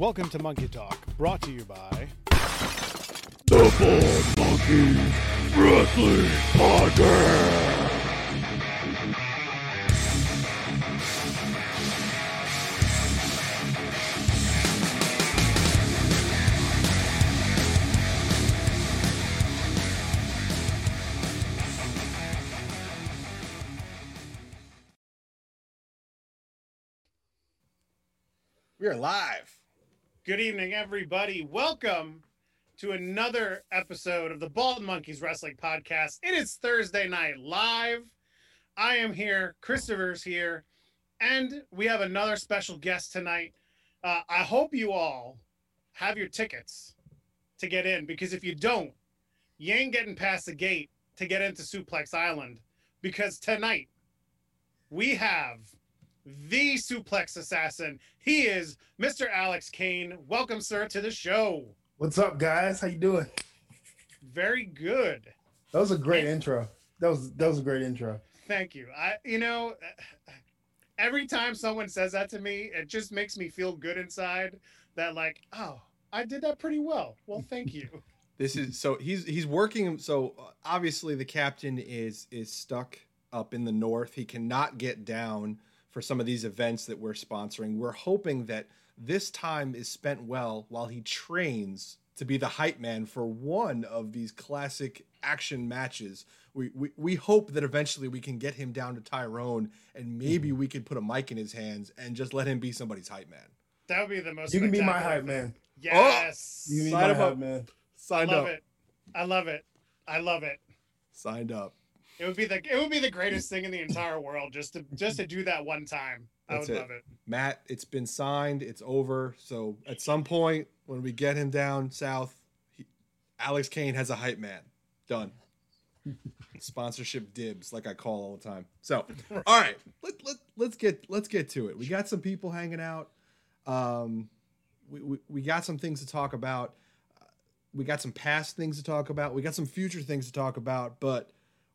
Welcome to Monkey Talk, brought to you by The Bald Monkeys Wrestling Podcast. Good evening, everybody. Welcome to another episode of the Bald Monkeys Wrestling Podcast. It is Thursday night live. I am here, Christopher's here, and we have another special guest tonight. Uh, I hope you all have your tickets to get in because if you don't, you ain't getting past the gate to get into Suplex Island because tonight we have the suplex assassin. He is Mr. Alex Kane. Welcome, sir, to the show. What's up, guys? How you doing? Very good. That was a great intro. That was that was a great intro. Thank you. I, you know, every time someone says that to me, it just makes me feel good inside. That like, oh, I did that pretty well. Well, thank you. This is so he's he's working. So obviously the captain is is stuck up in the north. He cannot get down for some of these events that we're sponsoring. We're hoping that this time is spent well while he trains to be the hype man for one of these classic action matches. We, we, we hope that eventually we can get him down to Tyrone and maybe mm-hmm. we could put a mic in his hands and just let him be somebody's hype man. That would be the most. You can be my hype man. Yes. Oh! You can be Sign my up. hype man. Signed I love up. it. I love it. I love it. Signed up. It would be the it would be the greatest thing in the entire world just to just to do that one time. I That's would it. love it. Matt, it's been signed. It's over. So at some point, when we get him down south, he, Alex Kane has a hype man. Done. Sponsorship dibs, like I call all the time. So, all right, let, let, let's get let's get to it. We got some people hanging out. Um, we, we, we got some things to talk about. Uh, We got some past things to talk about. We got some future things to talk about. But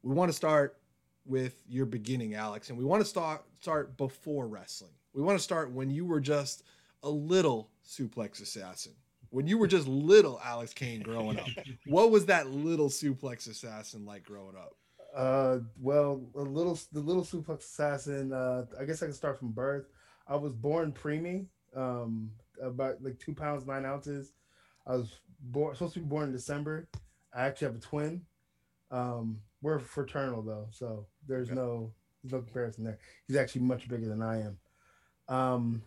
we want to start with your beginning, Alex, and we want to start start before wrestling. We want to start when you were just a little suplex assassin. When you were just little Alex Kane growing up. what was that little suplex assassin like growing up? Uh, well, a little the little suplex assassin. Uh, I guess I can start from birth. I was born preemie, um, about like two pounds nine ounces. I was born supposed to be born in December. I actually have a twin. Um, we're fraternal though, so there's Okay. no there's no comparison there. He's actually much bigger than I am. Um,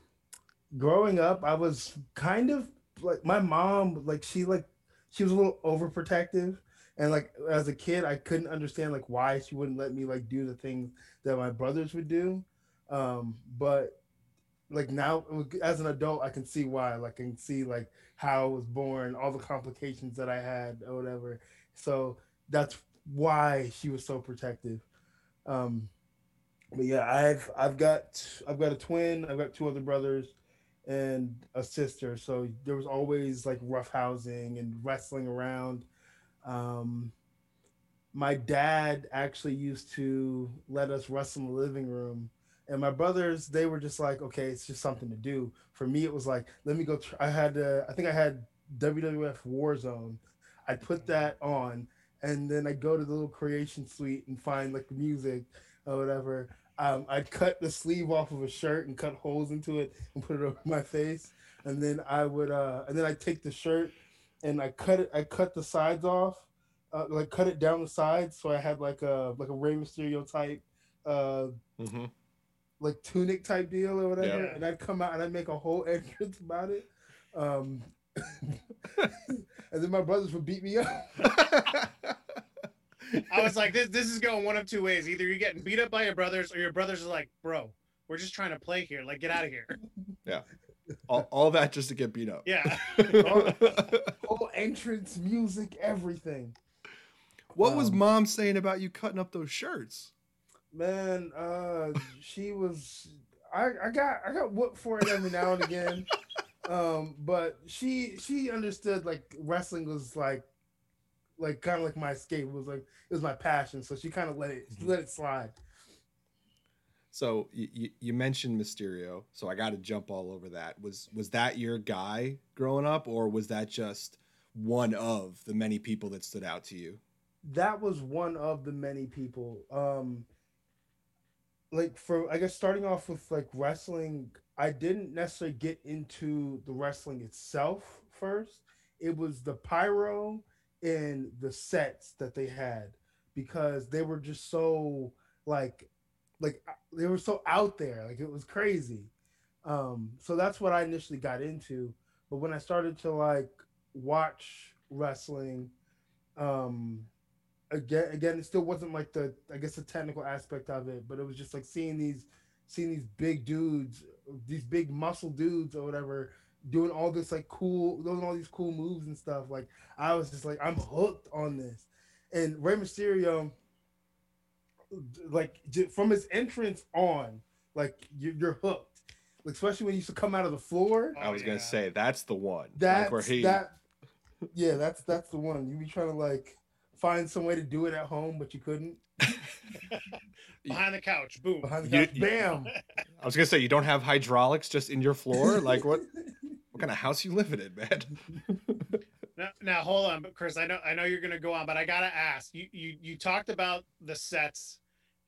growing up, I was kind of like my mom. Like she like she was a little overprotective and like as a kid i couldn't understand like why she wouldn't let me like do the things that my brothers would do um but like now as an adult i can see why like i can see like how i was born all the complications that i had or whatever so that's why she was so protective um but yeah i've i've got i've got a twin i've got two other brothers and a sister so there was always like rough housing and wrestling around um, my dad actually used to let us wrestle in the living room, and my brothers they were just like, okay, it's just something to do. For me, it was like, let me go. Tr- I had, uh, I think I had WWF Warzone. I put that on, and then I go to the little creation suite and find like music or whatever. Um, I'd cut the sleeve off of a shirt and cut holes into it and put it over my face, and then I would, uh, and then I take the shirt and I cut it. I cut the sides off, uh, like cut it down the sides, so I had like a like a Rey Mysterio type, uh, Mm-hmm. like tunic type deal or whatever. Yeah. And I'd come out and I'd make a whole entrance about it. Um, and then my brothers would beat me up. I was like, this this is going one of two ways. Either you're getting beat up by your brothers, or your brothers are like, bro, we're just trying to play here. Like, get out of here. Yeah. All, all that just to get beat up. Yeah. whole entrance, music, everything. what was Um, mom saying about you cutting up those shirts? Man, uh, she was. I, I got I got whooped for it every now and again, um, but she she understood like wrestling was like like kind of like my escape. It was like it was my passion, so she kind of let it Mhm. let it slide. So you, you, you mentioned Mysterio, so I got to jump all over that. Was was that your guy growing up, or was that just one of the many people that stood out to you? that was one of the many people um like for i guess starting off with like wrestling i didn't necessarily get into the wrestling itself first. It was the pyro and the sets that they had because they were just so like like uh, they were so out there. Like it was crazy. Um so that's what i initially got into. But when i started to like watch wrestling um again again it still wasn't like the i guess the technical aspect of it but it was just like seeing these seeing these big dudes these big muscle dudes or whatever doing all this like cool doing all these cool moves and stuff like i was just like i'm hooked on this. And Rey Mysterio like from his entrance on like you're, you're hooked. Like especially when he used to come out of the floor. I was gonna say that's the one. that's like where he that yeah that's that's the one. You be trying to like find some way to do it at home but you couldn't Behind the couch, boom. behind the You- couch bam I was gonna say you don't have hydraulics just in your floor. Like what? What kind of house you living in, man? Now, now hold on, but Chris, I know I know you're gonna go on, but I gotta ask. You you you talked about the sets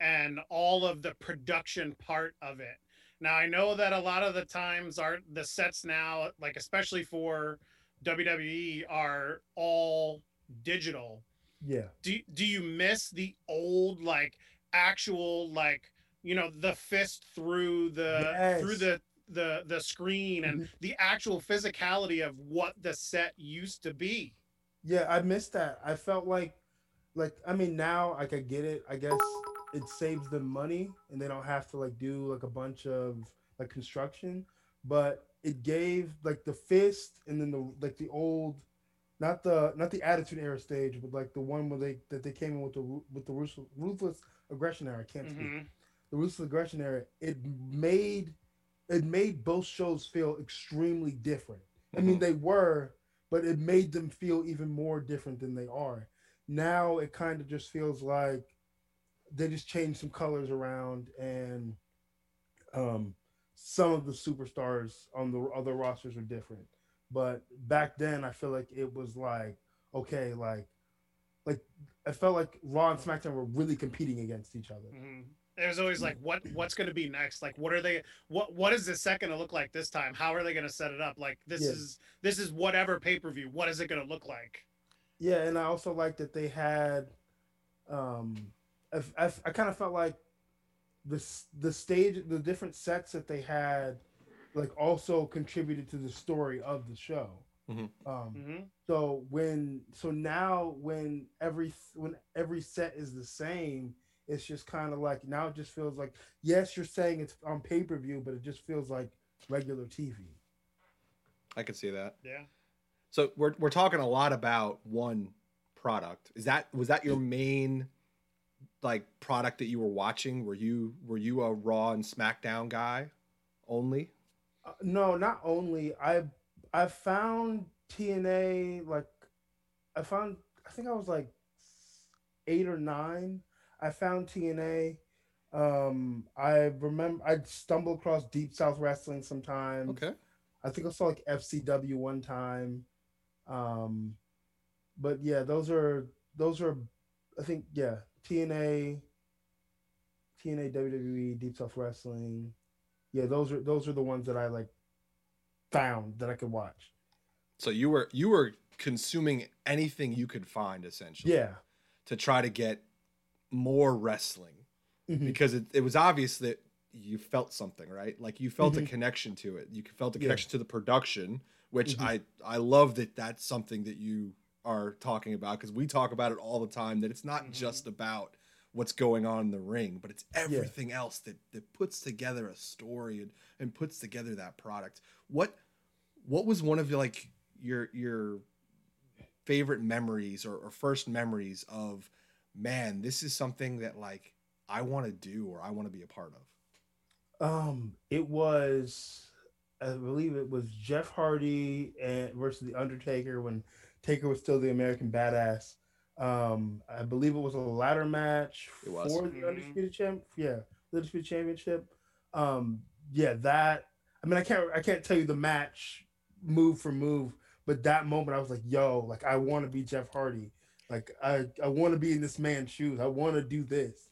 and all of the production part of it. Now I know that a lot of the times are the sets now, like especially for WWE, are all digital. Yeah Do do you miss the old like actual like you know the fist through the Yes. through the the the screen and mm-hmm. the actual physicality of what the set used to be. Yeah, I missed that. I felt like, like I mean, now I could get it. I guess it saves them money, and they don't have to like do like a bunch of like construction. But it gave like the fist, and then the like the old, not the not the Attitude Era stage, but like the one where they that they came in with the with the ruthless, ruthless aggression era. I can't speak. Mhm. The ruthless aggression era. It made it made both shows feel extremely different. I mean, they were, but it made them feel even more different than they are. Now it kind of just feels like they just changed some colors around and um some of the superstars on the other rosters are different. But back then I feel like it was like okay, like like I felt like Raw and SmackDown were really competing against each other. Mhm. It was always like, what what's going to be next? Like, what are they? What what is this set going to look like this time? How are they going to set it up? Like, this Yeah. is this is whatever pay per view. What is it going to look like? Yeah, and I also like that they had. Um, I, I, I kind of felt like the the stage, the different sets that they had, like also contributed to the story of the show. Mhm. Um, hmm so when so now when every when every set is the same, it's just kind of like now it just feels like yes, you're saying it's on pay per view, but it just feels like regular TV. I could see that. Yeah. So we're we're talking a lot about one product. Is that was that your main like product that you were watching? Were you were you a Raw and SmackDown guy only? No, not only I I found TNA like I found I think I was like eight or nine. I found TNA. Um, I remember I stumbled across Deep South Wrestling sometimes. Okay. I think I saw like FCW one time. Um, but yeah, those are those are I think yeah TNA, TNA WWE Deep South Wrestling. Yeah, those are those are the ones that I like found that I could watch. So you were you were consuming anything you could find essentially Yeah. to try to get more wrestling Mhm. because it, it was obvious that you felt something right like you felt a Mhm. connection to it you felt a Yeah. connection to the production which Mhm. i i love that that's something that you are talking about because we talk about it all the time that it's not Mhm. just about what's going on in the ring but it's everything else that that puts together a story and, and puts together that product. What what was one of your like your your favorite memories or, or first memories of man this is something that like i want to do or i want to be a part of? Um, it was, I believe it was Jeff Hardy and versus the Undertaker when Taker was still the American Badass. Um, I believe it was a ladder match It was. for the Mhm. undisputed champ. Yeah, the Undisputed Championship. Um, yeah, that. I mean, I can't I can't tell you the match move for move, but that moment I was like, yo, like I want to be Jeff Hardy. Like I I want to be in this man's shoes. I want to do this.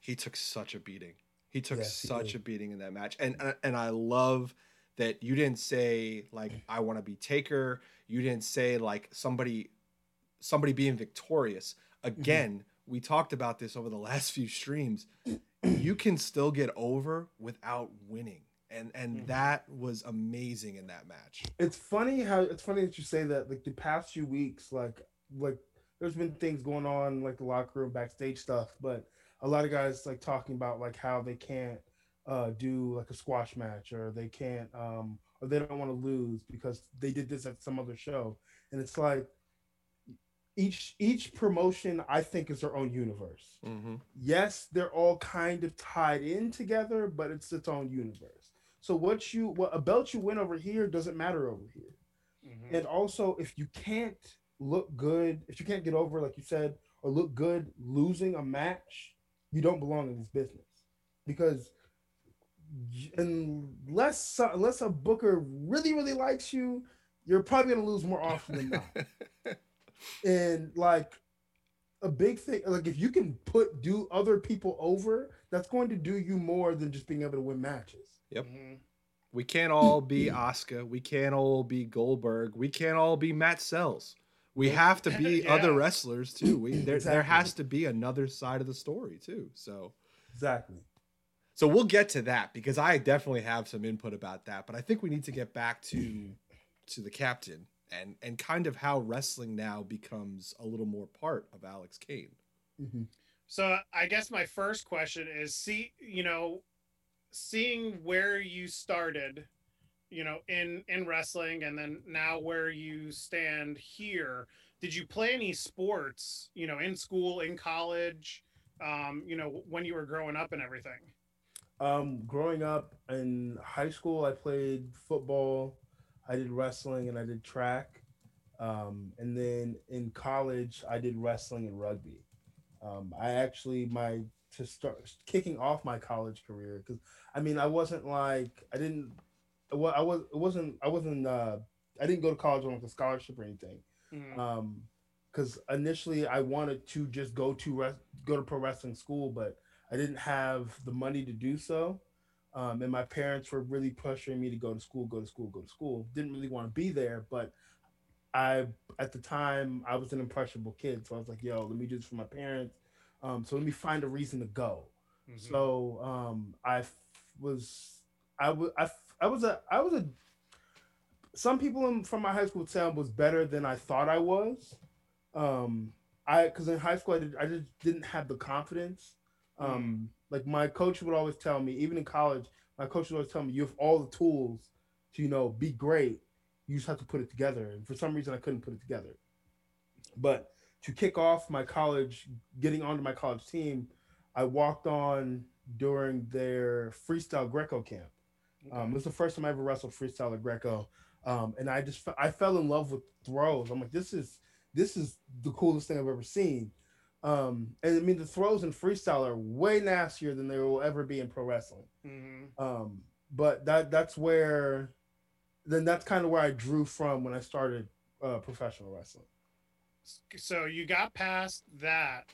He took such a beating. He took Yes, such did. a beating in that match, and uh, and I love that you didn't say like I want to be Taker. You didn't say like somebody somebody being victorious. Mm-hmm. Again, we talked about this over the last few streams. you can still get over without winning, and and Mhm. that was amazing in that match. it's funny how it's funny that you say that like the past few weeks like like there's been things going on like the locker room backstage stuff but a lot of guys like talking about like how they can't uh do like a squash match or they can't um or they don't want to lose because they did this at some other show and it's like each each promotion i think is their own universe Mm-hmm. yes, they're all kind of tied in together, but it's its own universe. So what you what a belt you win over here doesn't matter over here. Mhm. And also, if you can't look good, if you can't get over, like you said, or look good losing a match, you don't belong in this business. Because unless unless a booker really really likes you, you're probably gonna lose more often than not and like a big thing like if you can put do other people over that's going to do you more than just being able to win matches Yep. Mhm. We can't all be Oscar. We can't all be Goldberg. We can't all be Matt Sells. We have to be Yeah. other wrestlers too. We there there has to be another side of the story too. So exactly so we'll get to that because I definitely have some input about that. But I think we need to get back to to the captain and and kind of how wrestling now becomes a little more part of Alex Kane. Mhm. So I guess my first question is see, you know, seeing where you started, you know, in in wrestling and then now where you stand here, did you play any sports, you know, in school, in college, um, you know, when you were growing up and everything? um growing up in high school i played football i did wrestling and i did track um and then in college i did wrestling and rugby. Um i actually my to start kicking off my college career because i mean i wasn't like i didn't well i was it wasn't i wasn't uh i didn't go to college on like a scholarship or anything. Mhm. um because initially i wanted to just go to res- go to pro wrestling school but i didn't have the money to do so um, and my parents were really pressuring me to go to school go to school go to school didn't really want to be there but i at the time i was an impressionable kid so i was like yo let me do this for my parents um, so let me find a reason to go Mhm. so um, I f- was, I was, I, f- I was a, I was a. Some people in, from my high school I was better than I thought I was. Um, I because in high school I, did, I just didn't have the confidence. Um, like my coach would always tell me, even in college, my coach would always tell me, you have all the tools to you know be great. You just have to put it together. And for some reason, I couldn't put it together. But to kick off my college, getting onto my college team, I walked on during their freestyle Greco camp. Um, it was the first time I ever wrestled freestyle or Greco, um, and I just I fell in love with throws. I'm like, this is this is the coolest thing I've ever seen. Um, and I mean, the throws in freestyle are way nastier than they will ever be in pro wrestling. Mhm. Um, but that that's where, then that's kind of where I drew from when I started uh, professional wrestling. So you got past that,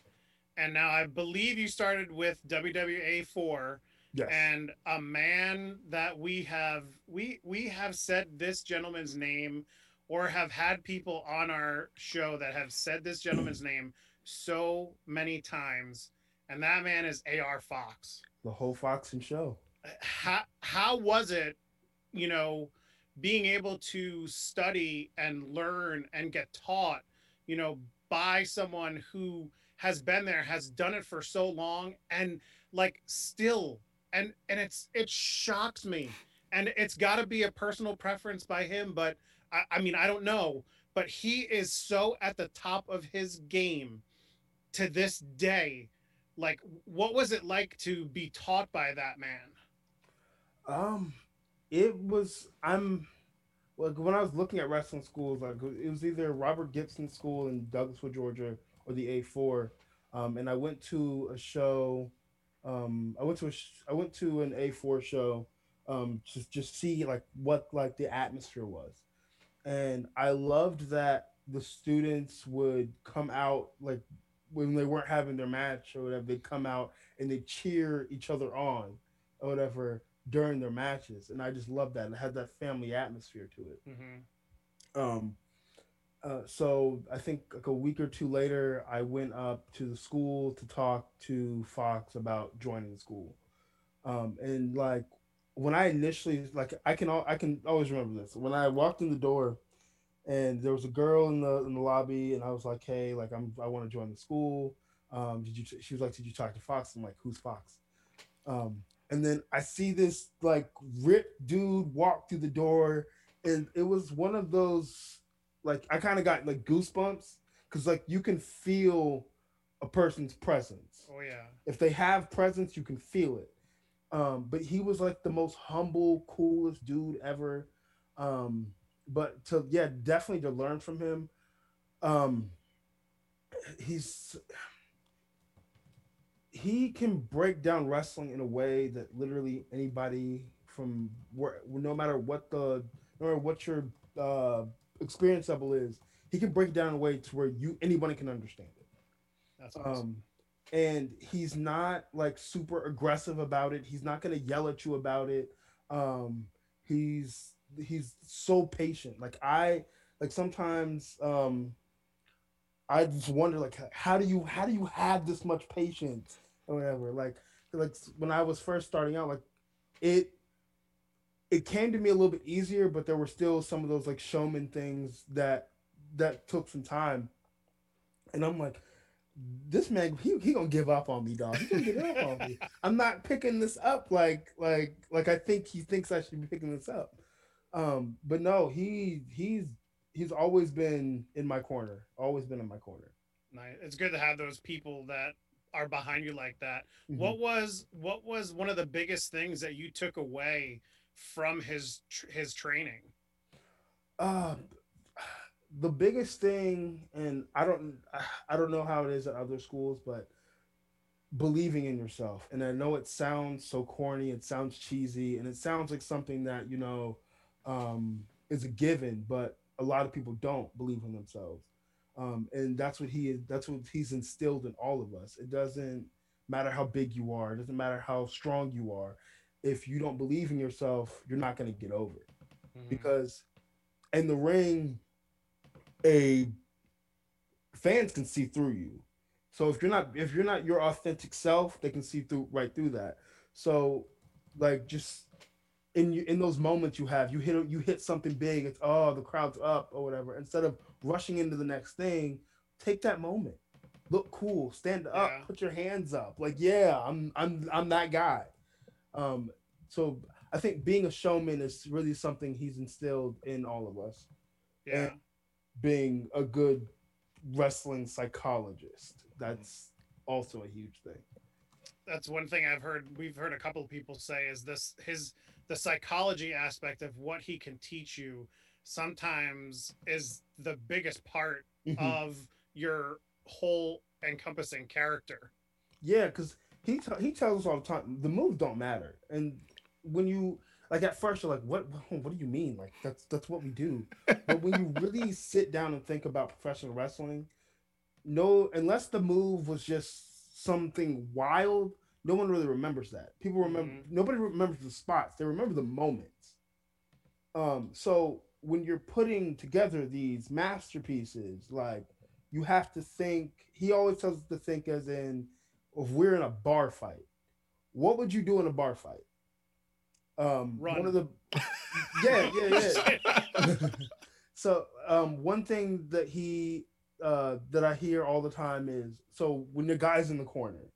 and now I believe you started with WWA four. Yes. and a man that we have we we have said this gentleman's name or have had people on our show that have said this gentleman's name so many times and that man is AR Fox. The whole Fox and show. how how was it you know being able to study and learn and get taught you know by someone who has been there has done it for so long and like still and and it's it shocks me. And it's got to be a personal preference by him but I, I mean i don't know. But he is so at the top of his game to this day like what was it like to be taught by that man Um, it was I'm like when I was looking at wrestling schools, like it was either Robert Gibson School in Douglasville, Georgia, or the A4. Um, and I went to a show Um, I went to a sh- I went to an A4 show um, to just see like what like the atmosphere was, and I loved that the students would come out like when they weren't having their match or whatever, they'd come out and they cheer each other on or whatever during their matches, and I just loved that. It had that family atmosphere to it. hmm Um, uh, so I think like a week or two later, I went up to the school to talk to Fox about joining the school. Um, and like when I initially like I can al- I can always remember this when I walked in the door, and there was a girl in the in the lobby, and I was like, hey, like I'm I want to join the school. Um, did you? She was like, did you talk to Fox? I'm like, who's Fox? Um, and then I see this like ripped dude walk through the door, and it was one of those like I kind of got like goosebumps because like you can feel a person's presence Oh yeah. if they have presence you can feel it um but he was like the most humble coolest dude ever um but to yeah definitely to learn from him um he's he can break down wrestling in a way that literally anybody from where no matter what the no matter what your uh experience level is he can break down a way to where you anybody can understand it. That's awesome. um and he's not like super aggressive about it. He's not going to yell at you about it. Um he's he's so patient. Like i like sometimes um i just wonder like how do you how do you have this much patience or whatever? Like like when i was first starting out like it it came to me a little bit easier but there were still some of those like showman things that that took some time. And i'm like this man he, he gonna give up on me dog he gonna give up on me. I'm not picking this up like like like i think he thinks i should be picking this up um but no he he's he's always been in my corner always been in my corner Nice. It's good to have those people that are behind you like that. Mhm. What was what was one of the biggest things that you took away from his tr- his training? uh the biggest thing and i don't i don't know how it is at other schools but believing in yourself and i know it sounds so corny it sounds cheesy and it sounds like something that you know um is a given but a lot of people don't believe in themselves. Um and that's what he is that's what he's instilled in all of us. It doesn't matter how big you are it doesn't matter how strong you are. If you don't believe in yourself you're not going to get over it. Mhm. because in the ring a fans can see through you. So if you're not if you're not your authentic self they can see through right through that. So like just in you in those moments you have you hit you hit something big it's oh the crowd's up or whatever instead of rushing into the next thing take that moment look cool stand up Yeah. put your hands up like yeah i'm i'm i'm that guy um so i think being a showman is really something he's instilled in all of us yeah. being a good wrestling psychologist that's also a huge thing that's one thing I've heard. We've heard a couple of people say is this his the psychology aspect of what he can teach you sometimes is the biggest part Mhm. of your whole encompassing character. Yeah, because he t- he tells us all the time the moves don't matter, and when you like at first you're like, what what do you mean? Like that's that's what we do. but when you really sit down and think about professional wrestling, no, unless the move was just something wild, no one really remembers that. People remember Mhm. nobody remembers the spots; they remember the moments. Um, so when you're putting together these masterpieces, like you have to think. He always tells us to think as in, if we're in a bar fight, what would you do in a bar fight? Um, Run. one of the, yeah, yeah, yeah. so um, one thing that he uh, that I hear all the time is so when the guy's in the corner,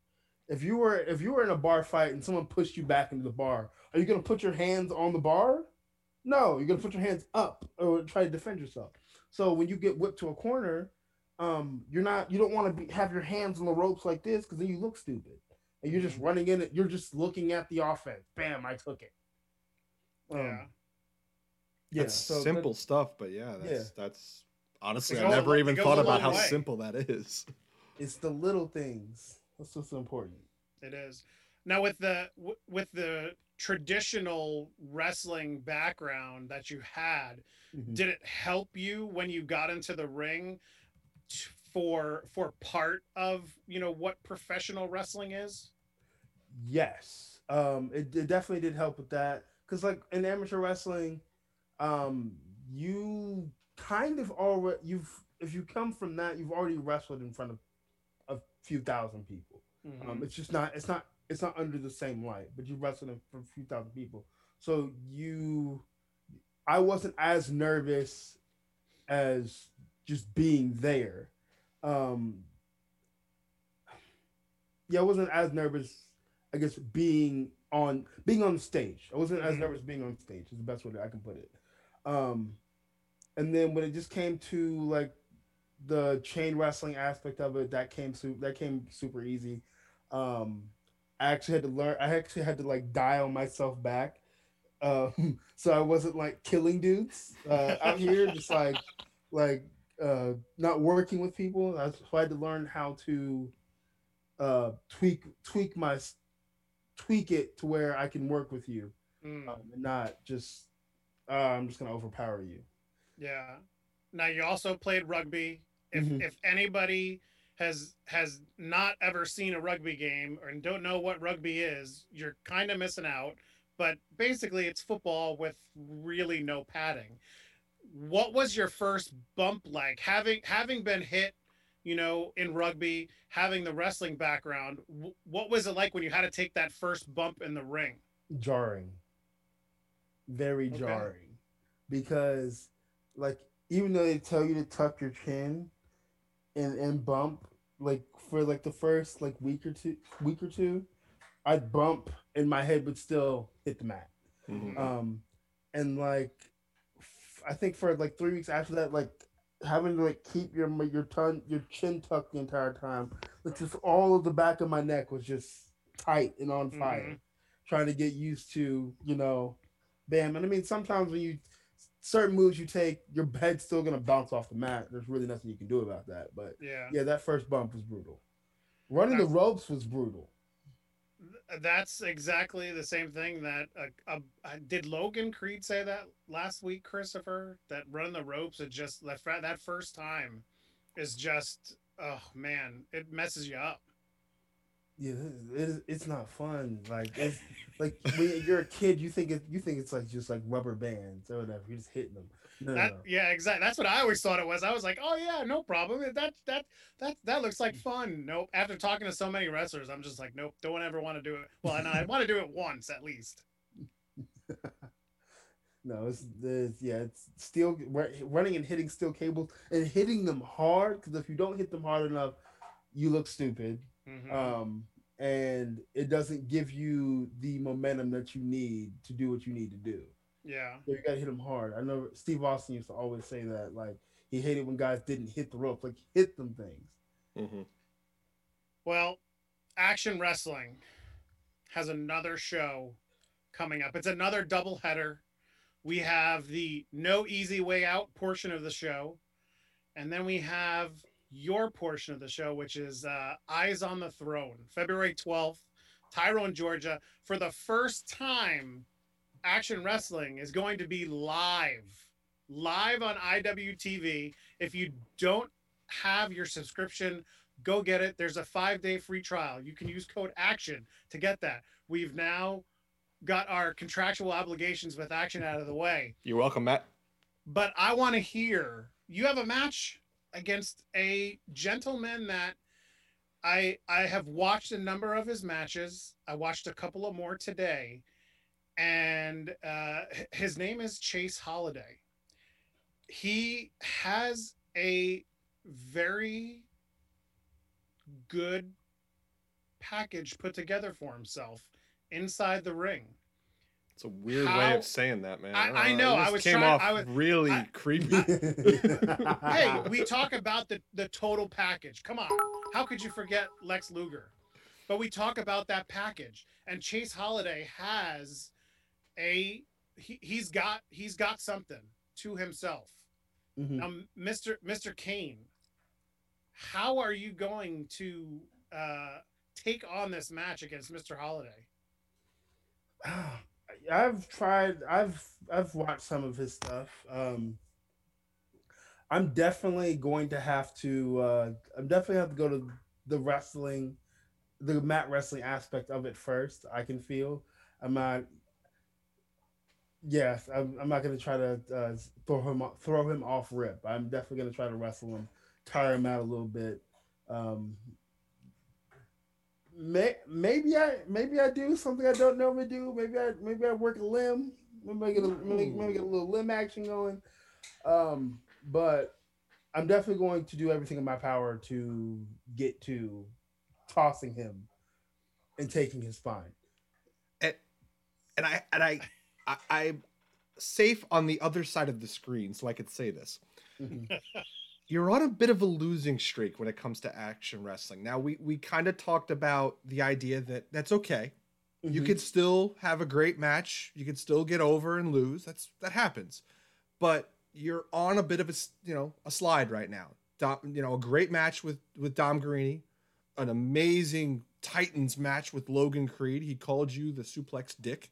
if you were if you were in a bar fight and someone pushed you back into the bar, are you gonna put your hands on the bar? No, you're gonna put your hands up or try to defend yourself. So when you get whipped to a corner, um, you're not you don't want to be have your hands on the ropes like this because then you look stupid and you're just running in it. You're just looking at the offense. Bam, I took it. Um, yeah. yeah. That's so that- simple stuff, but yeah, that's Yeah. that's honestly It I goes never lo- even thought about how way. simple that is. it's the little things. That's what's important. It is. Now with the with the traditional wrestling background that you had, Mhm. did it help you when you got into the ring t- for for part of you know what professional wrestling is? Yes, um, it, it definitely did help with that because, like in amateur wrestling, um, you kind of already you've if you come from that, you've already wrestled in front of a few thousand people. Mhm. Um, it's just not it's not it's not under the same light, but you wrestled in for a few thousand people, so you, I wasn't as nervous as just being there. Um, yeah, I wasn't as nervous. I guess being on being on stage. I wasn't as Mhm. nervous being on stage. Is the best way that I can put it. Um, and then when it just came to like the chain wrestling aspect of it, that came su- that came super easy. Um, I actually had to learn. I actually had to like dial myself back, um, so I wasn't like killing dudes uh, out here, just like like uh, not working with people. I, so I had to learn how to uh, tweak tweak my tweak it to where I can work with you Mm. um, and not just uh, I'm just gonna overpower you. Yeah. Now you also played rugby. If Mhm. if anybody has has not ever seen a rugby game or don't know what rugby is, you're kind of missing out. But basically, it's football with really no padding. What was your first bump like? Having having been hit, you know, in rugby, having the wrestling background, wh- what was it like when you had to take that first bump in the ring? jarring very Okay. jarring because like even though they tell you to tuck your chin and and bump like for like the first like week or two week or two i'd bump and my head would still hit the mat Mhm. um and like f- i think for like three weeks after that like having to like keep your your tongue your chin tucked the entire time like just all of the back of my neck was just tight and on fire Mhm. trying to get used to you know bam and i mean sometimes when you certain moves you take your head's still gonna bounce off the mat there's really nothing you can do about that but Yeah. yeah that first bump was brutal running the ropes was brutal That's exactly the same thing that uh, uh, uh, did Logan Creed say that last week, Christopher? That running the ropes is just that that first time is just oh man, it messes you up. Yeah it is, it's not fun like it's like when you're a kid you think it you think it's like just like rubber bands or whatever you're just hitting them no, That no. yeah, exactly. That's what I always thought it was. I was like, oh yeah, no problem. That that that that looks like fun. Nope. After talking to so many wrestlers, I'm just like, nope, don't ever want to do it. Well, and I want to do it once at least. No, it's, it's yeah, it's steel ru- running and hitting steel cables and hitting them hard because if you don't hit them hard enough, you look stupid. Mhm. Um, and it doesn't give you the momentum that you need to do what you need to do. yeah. So you gotta hit them hard. I know Steve Austin used to always say that, like he hated when guys didn't hit the ropes, like hit them things. Mhm. Well, Action Wrestling has another show coming up. It's another double header. We have the No Easy Way Out portion of the show, and then we have your portion of the show, which is uh, Eyes on the Throne, February 12th, Tyrone, Georgia. For the first time, Action Wrestling is going to be live, live on IWTV. If you don't have your subscription, go get it. There's a five day free trial. You can use code ACTION to get that. We've now got our contractual obligations with Action out of the way. You're welcome, Matt. But I want to hear you have a match against a gentleman that I I have watched a number of his matches. I watched a couple of more today, and uh, his name is Chase Holiday. He has a very good package put together for himself inside the ring. It's a weird way of saying that, man. I- don't I know, I was came trying- off I was- really I- creepy. hey, we talk about the the total package. Come on, how could you forget Lex Luger? But we talk about that package, and Chase Holiday has a he, he's got he's got something to himself. Mhm. Now, Mr. Mr. Kane, how are you going to uh, take on this match against Mr. Holiday? I've tried. I've I've watched some of his stuff. Um, I'm definitely going to have to. Uh, I'm definitely have to go to the wrestling, the mat wrestling aspect of it first. I can feel. I'm not. Yes, I'm, I'm not going to try to uh, throw him throw him off rip. I'm definitely going to try to wrestle him, tire him out a little bit. Um, may, maybe I maybe I do something I don't normally do. Maybe I maybe I work a limb. Maybe I get a maybe, maybe get a little limb action going. Um, but I'm definitely going to do everything in my power to get to tossing him and taking his spine. and and I and I, I I'm safe on the other side of the screen, so I could say this. You're on a bit of a losing streak when it comes to action wrestling. Now we we kind of talked about the idea that that's okay. You Mhm. could still have a great match. You could still get over and lose. That's that happens. But you're on a bit of a you know a slide right now. Dom, you know a great match with with Dom Guarini, an amazing Titans match with Logan Creed. He called you the suplex dick,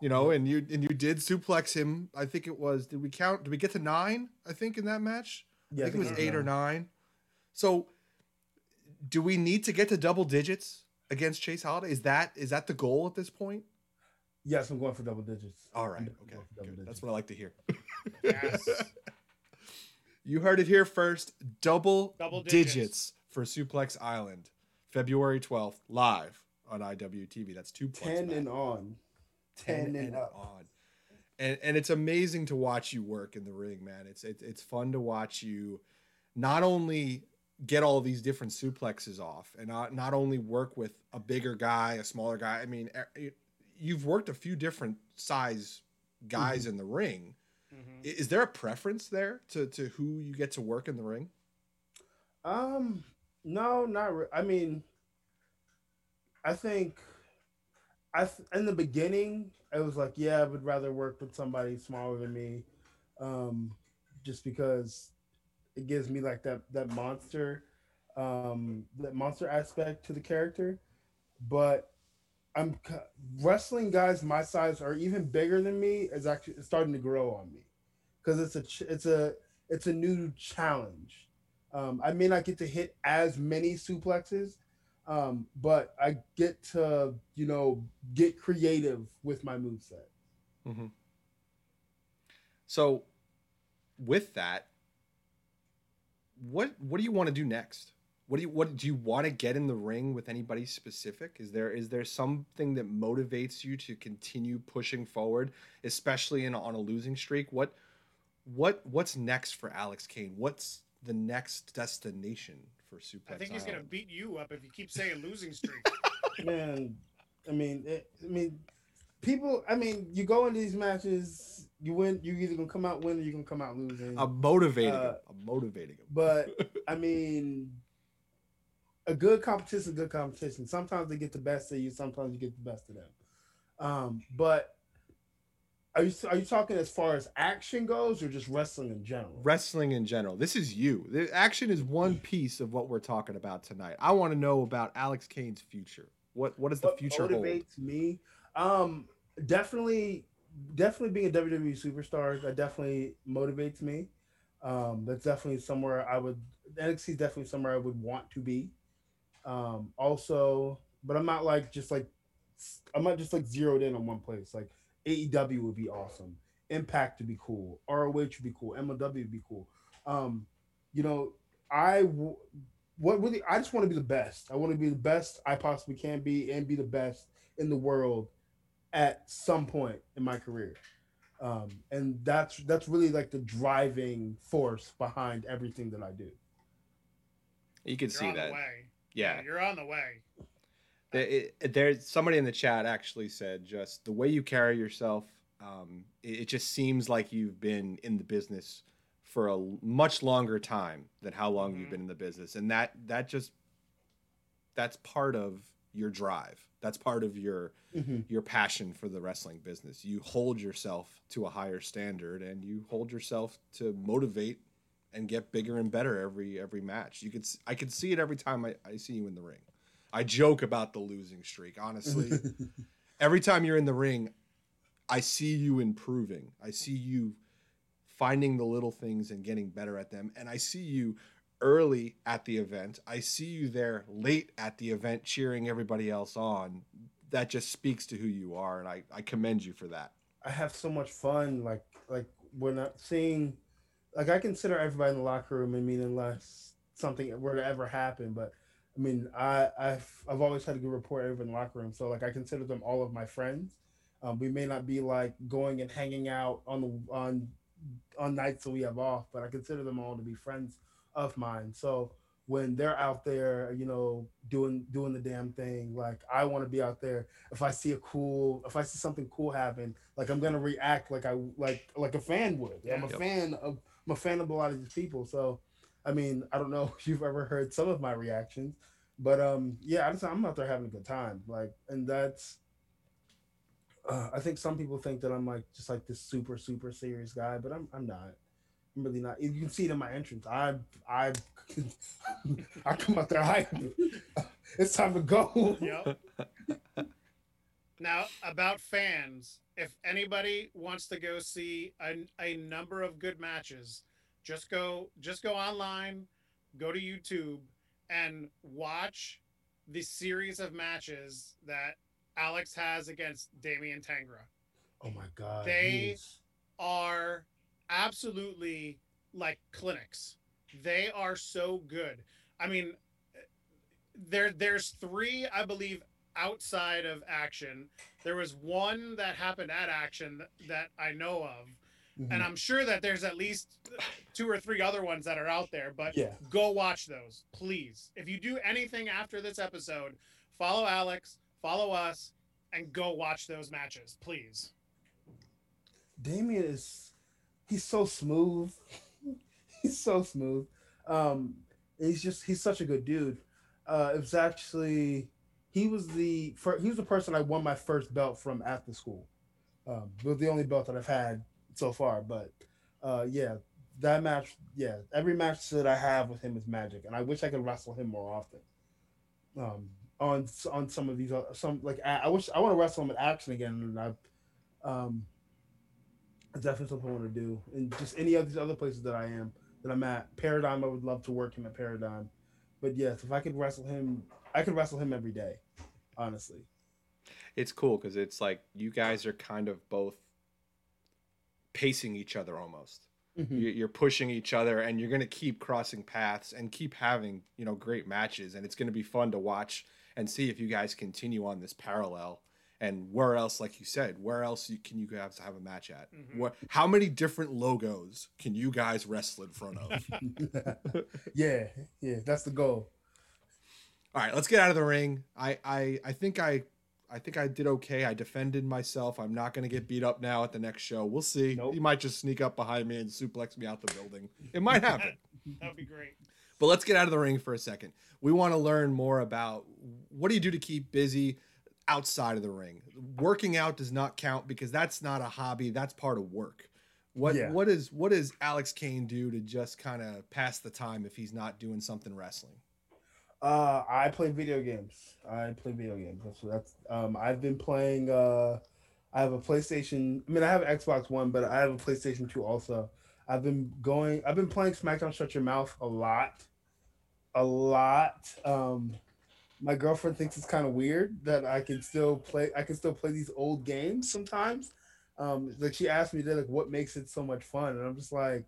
you know, and you and you did suplex him. I think it was. Did we count? Did we get to nine? I think in that match. Yeah, I think it was think eight or nine. So, do we need to get to double digits against Chase Holiday? Is that is that the goal at this point? Yes, I'm going for double digits. All I'm right, definitely okay, going good. that's what I like to hear. Yes. you heard it here first. Double, Double digits. digits. for Suplex Island, February twelfth, live on IWTV. That's two points. ten back. and on, ten, and, up. on. And and it's amazing to watch you work in the ring, man. It's it's it's fun to watch you not only get all these different suplexes off and not, not only work with a bigger guy, a smaller guy. I mean, you've worked a few different size guys in the ring. Mhm. Is there a preference there to to who you get to work in the ring? Um, no, not. Re- I mean, I think, I th- in the beginning, I was like, yeah, I would rather work with somebody smaller than me, um, just because it gives me like that that monster, um, that monster aspect to the character. But I'm wrestling guys my size or even bigger than me is actually starting to grow on me, because it's a it's a it's a new challenge. Um, I may not get to hit as many suplexes, um, but I get to, you know, get creative with my moveset. So, with that, what what do you want to do next? What do you what do you want to get in the ring with anybody specific? Is there is there something that motivates you to continue pushing forward, especially in on a losing streak? What what what's next for Alex Kane? What's the next destination for Suplex? I think he's gonna beat you up if you keep saying losing streak. Man, I mean, it, I mean, people. I mean, you go into these matches, you win. You either gonna come out winning, or you are gonna come out losing. I'm motivating him. Uh, I'm motivating him. But I mean, a good competition, a good competition. Sometimes they get the best of you. Sometimes you get the best of them. Um, but are you are you talking as far as action goes, or just wrestling in general? wrestling in general. This is you. The action is one piece of what we're talking about tonight. I want to know about Alex Kane's future. What what does the future hold? motivates me um definitely definitely being a wwe superstar that definitely motivates me um that's definitely somewhere i would nxt is definitely somewhere i would want to be um also but i'm not like just like i'm not just like zeroed in on one place like aew would be awesome impact would be cool roh would be cool mlw would be cool um you know i w- what really I just want to be the best. I want to be the best I possibly can be and be the best in the world at some point in my career. Um, and that's that's really like the driving force behind everything that I do. You can You're see on that. the way. Yeah. you're on the way. There- it- there's somebody in the chat actually said just the way you carry yourself. Um, it, it just seems like you've been in the business for a much longer time than how long you've Mhm. been in the business, and that that just that's part of your drive. That's part of your your passion for the wrestling business. You hold yourself to a higher standard and you hold yourself to motivate and get bigger and better every every match. You could s- I could see it every time I, I see you in the ring. I joke about the losing streak. Honestly, every time you're in the ring, I see you improving. I see you finding the little things and getting better at them. And I see you early at the event. I see you there late at the event cheering everybody else on. That just speaks to who you are. And I, I commend you for that. I have so much fun. Like like when I'm seeing, like I consider everybody in the locker room. I mean, unless something were to ever happen, but I mean, I I've I've always had a good rapport everyone in the locker room. So like I consider them all of my friends. Um, we may not be like going and hanging out on the on on nights that we have off, but I consider them all to be friends of mine. So when they're out there, you know, doing doing the damn thing, like I want to be out there. If I see a cool, if I see something cool happen, like I'm gonna react like I like like a fan would. Yeah, I'm a Yep. fan of I'm a fan of a lot of these people. So I mean, I don't know if you've ever heard some of my reactions, but um yeah, I just, I'm out there having a good time. Like and that's uh, I think some people think that I'm like just like this super super serious guy, but I'm I'm not. I'm really not. You can see it in my entrance. I I I come out there hype. It's time to go. Yep. now about fans, if anybody wants to go see a, a number of good matches, just go just go online, go to YouTube, and watch the series of matches that Alex has against Damian Tangra. Oh my god. They- he's- are absolutely like clinics. They are so good. I mean, there there's three, I believe, outside of action. There was one that happened at action that, that I know of, Mhm. and I'm sure that there's at least two or three other ones that are out there. But Yeah. go watch those, please. If you do anything after this episode, follow Alex, follow us, and go watch those matches, please. Damien is he's so smooth. he's so smooth. Um he's just he's such a good dude. Uh it was actually he was the fir- he was the person I won my first belt from after school. Um was the only belt that I've had so far, but uh yeah, that match yeah, every match that I have with him is magic and I wish I could wrestle him more often. Um on on some of these uh, some like I, I wish I want to wrestle him at action again and I um definitely something I want to do. And just any of these other places that I am, that I'm at. Paradigm, I would love to work him at Paradigm. But yes, if I could wrestle him, I could wrestle him every day, honestly. It's cool because it's like you guys are kind of both pacing each other almost. Mm-hmm. You- You're pushing each other, and you're going to keep crossing paths and keep having you know great matches, and it's going to be fun to watch and see if you guys continue on this parallel. And where else, like you said, where else you, can you guys have a match at? Mhm. What? How many different logos can you guys wrestle in front of? yeah, yeah, that's the goal. All right, let's get out of the ring. I I I think I I think I did okay. I defended myself. I'm not going to get beat up now at the next show. We'll see. Nope. He might just sneak up behind me and suplex me out the building. It might happen. That would be great. but let's get out of the ring for a second. We want to learn more about what do you do to keep busy outside of the ring. Working out does not count because that's not a hobby. That's part of work. What Yeah. what is what does Alex Kane do to just kind of pass the time if he's not doing something wrestling? Uh, I play video games. I play video games. That's that's. Um, I've been playing. Uh, I have a PlayStation. I mean, I have Xbox One, but I have a PlayStation Two also. I've been going. I've been playing SmackDown Shut Your Mouth a lot, a lot. Um, my girlfriend thinks it's kind of weird that I can still play. I can still play these old games sometimes. Um, like she asked me, today, like, what makes it so much fun, and I'm just like,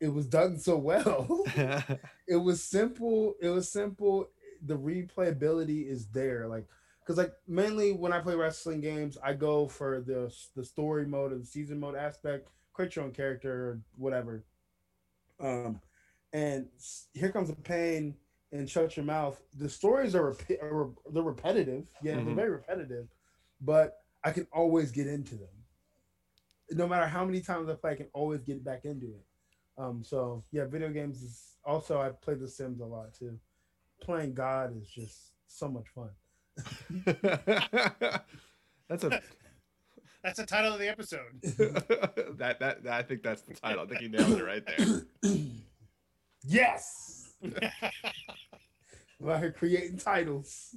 it was done so well. it was simple it was simple. The replayability is there like because like mainly when i play wrestling games i go for the the story mode or the season mode aspect create your own character or whatever. Um and here comes the pain and shut your mouth. The stories are, repi- are they're repetitive. Yeah they're Mhm. very repetitive but i can always get into them. No matter how many times i play i can always get back into it um, so yeah, video games is also I play The Sims a lot too. Playing God is just so much fun. that's a That's the title of the episode. that, that that I think that's the title. I think you nailed it right there. yes. I'm creating titles.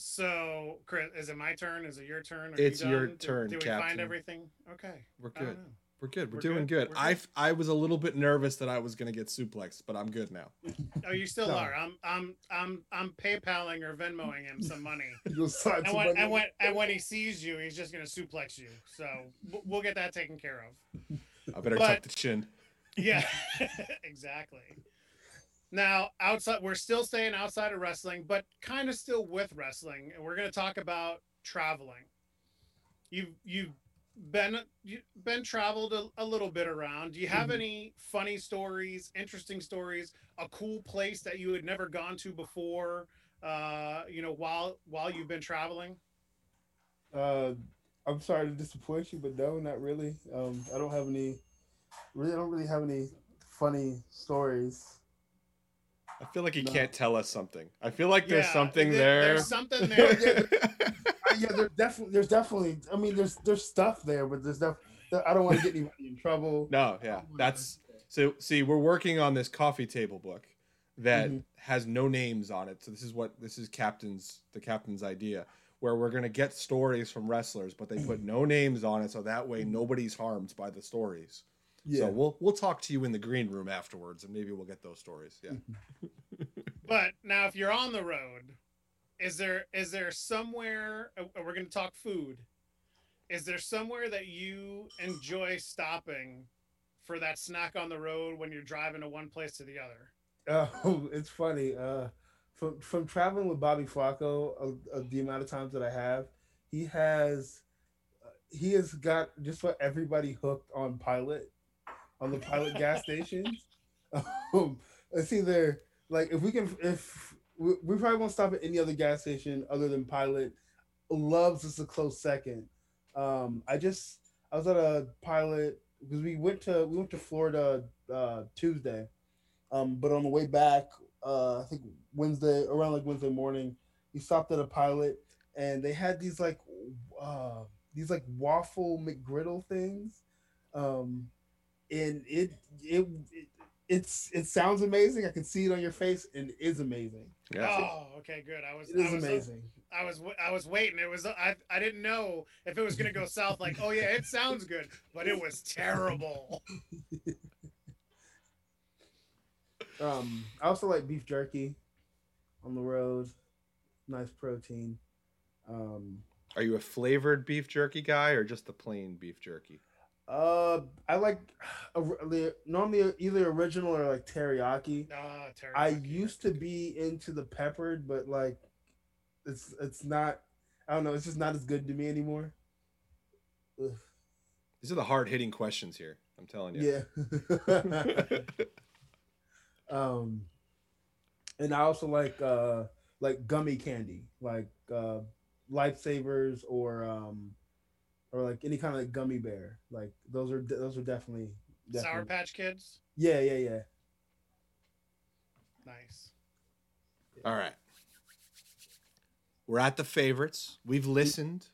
So, Chris, is it my turn? Is it your turn? Are It's you your done? Did- turn, Did, we find everything? Okay. We're good. We're good. We're, We're doing good? good. We're I good? I was a little bit nervous that I was gonna get suplexed, but I'm good now. Oh, you still No. are. I'm I'm I'm I'm PayPaling or Venmoing him some money. You'll start And when, and when and when he sees you, he's just gonna suplex you. So we'll get that taken care of. I better But- tuck the chin. Yeah, exactly. Now, outside, we're still staying outside of wrestling, but kind of still with wrestling, and we're going to talk about traveling. You've you've been you've been traveled a, a little bit around. Do you have Mhm. any funny stories, interesting stories, a cool place that you had never gone to before? Uh, you know, while while you've been traveling. Uh, I'm sorry to disappoint you, but no, not really. Um, I don't have any. Really, I don't really have any funny stories. I feel like he No. can't tell us something. I feel like there's Yeah, something there- there. There's something there. Uh, yeah, there's definitely, there's definitely. I mean, there's there's stuff there, but there's def- I don't want to get anybody in trouble. no, yeah, that's so. See, we're working on this coffee table book that Mhm. has no names on it. So this is what this is captain's the captain's idea, where we're gonna get stories from wrestlers, but they put no names on it, so that way nobody's harmed by the stories. Yeah. So we'll we'll talk to you in the green room afterwards, and maybe we'll get those stories. Yeah. But now, if you're on the road, is there is there somewhere? uh, We're going to talk food. Is there somewhere that you enjoy stopping for that snack on the road when you're driving to one place to the other? Oh, it's funny. Uh, from from traveling with Bobby Flaco, uh, uh, the amount of times that I have, he has, uh, he has got just about everybody hooked on Pilot, on the Pilot gas stations. Um, it's either like if we can, if we, we probably won't stop at any other gas station other than Pilot. Loves is a close second. Um, I just I was at a Pilot because we went to we went to Florida uh, Tuesday. Um, but on the way back, uh, I think Wednesday around like Wednesday morning, we stopped at a pilot and they had these like uh, these like waffle McGriddle things. Um, and it, it it it's it sounds amazing. I can see it on your face and it is amazing. Yeah. Oh, okay, good. I was It is I was, amazing. I was I was waiting. It was I I didn't know if it was going to go south. Like, oh yeah, it sounds good, but it was terrible. Um, I also like beef jerky on the road. Nice protein. Um, Are you a flavored beef jerky guy or just the plain beef jerky? Uh, I like uh, normally either original or like teriyaki. Ah, terrible. I used to be into the peppered, but like, it's it's not. I don't know. It's just not as good to me anymore. Ugh. These are the hard hitting questions here. I'm telling you. Yeah. um, and I also like uh like gummy candy, like uh lifesavers or um or like any kind of like gummy bear. Like those are those are definitely, Sour definitely Patch Kids. Yeah, yeah, yeah. Nice. All right. We're at the favorites. We've listened.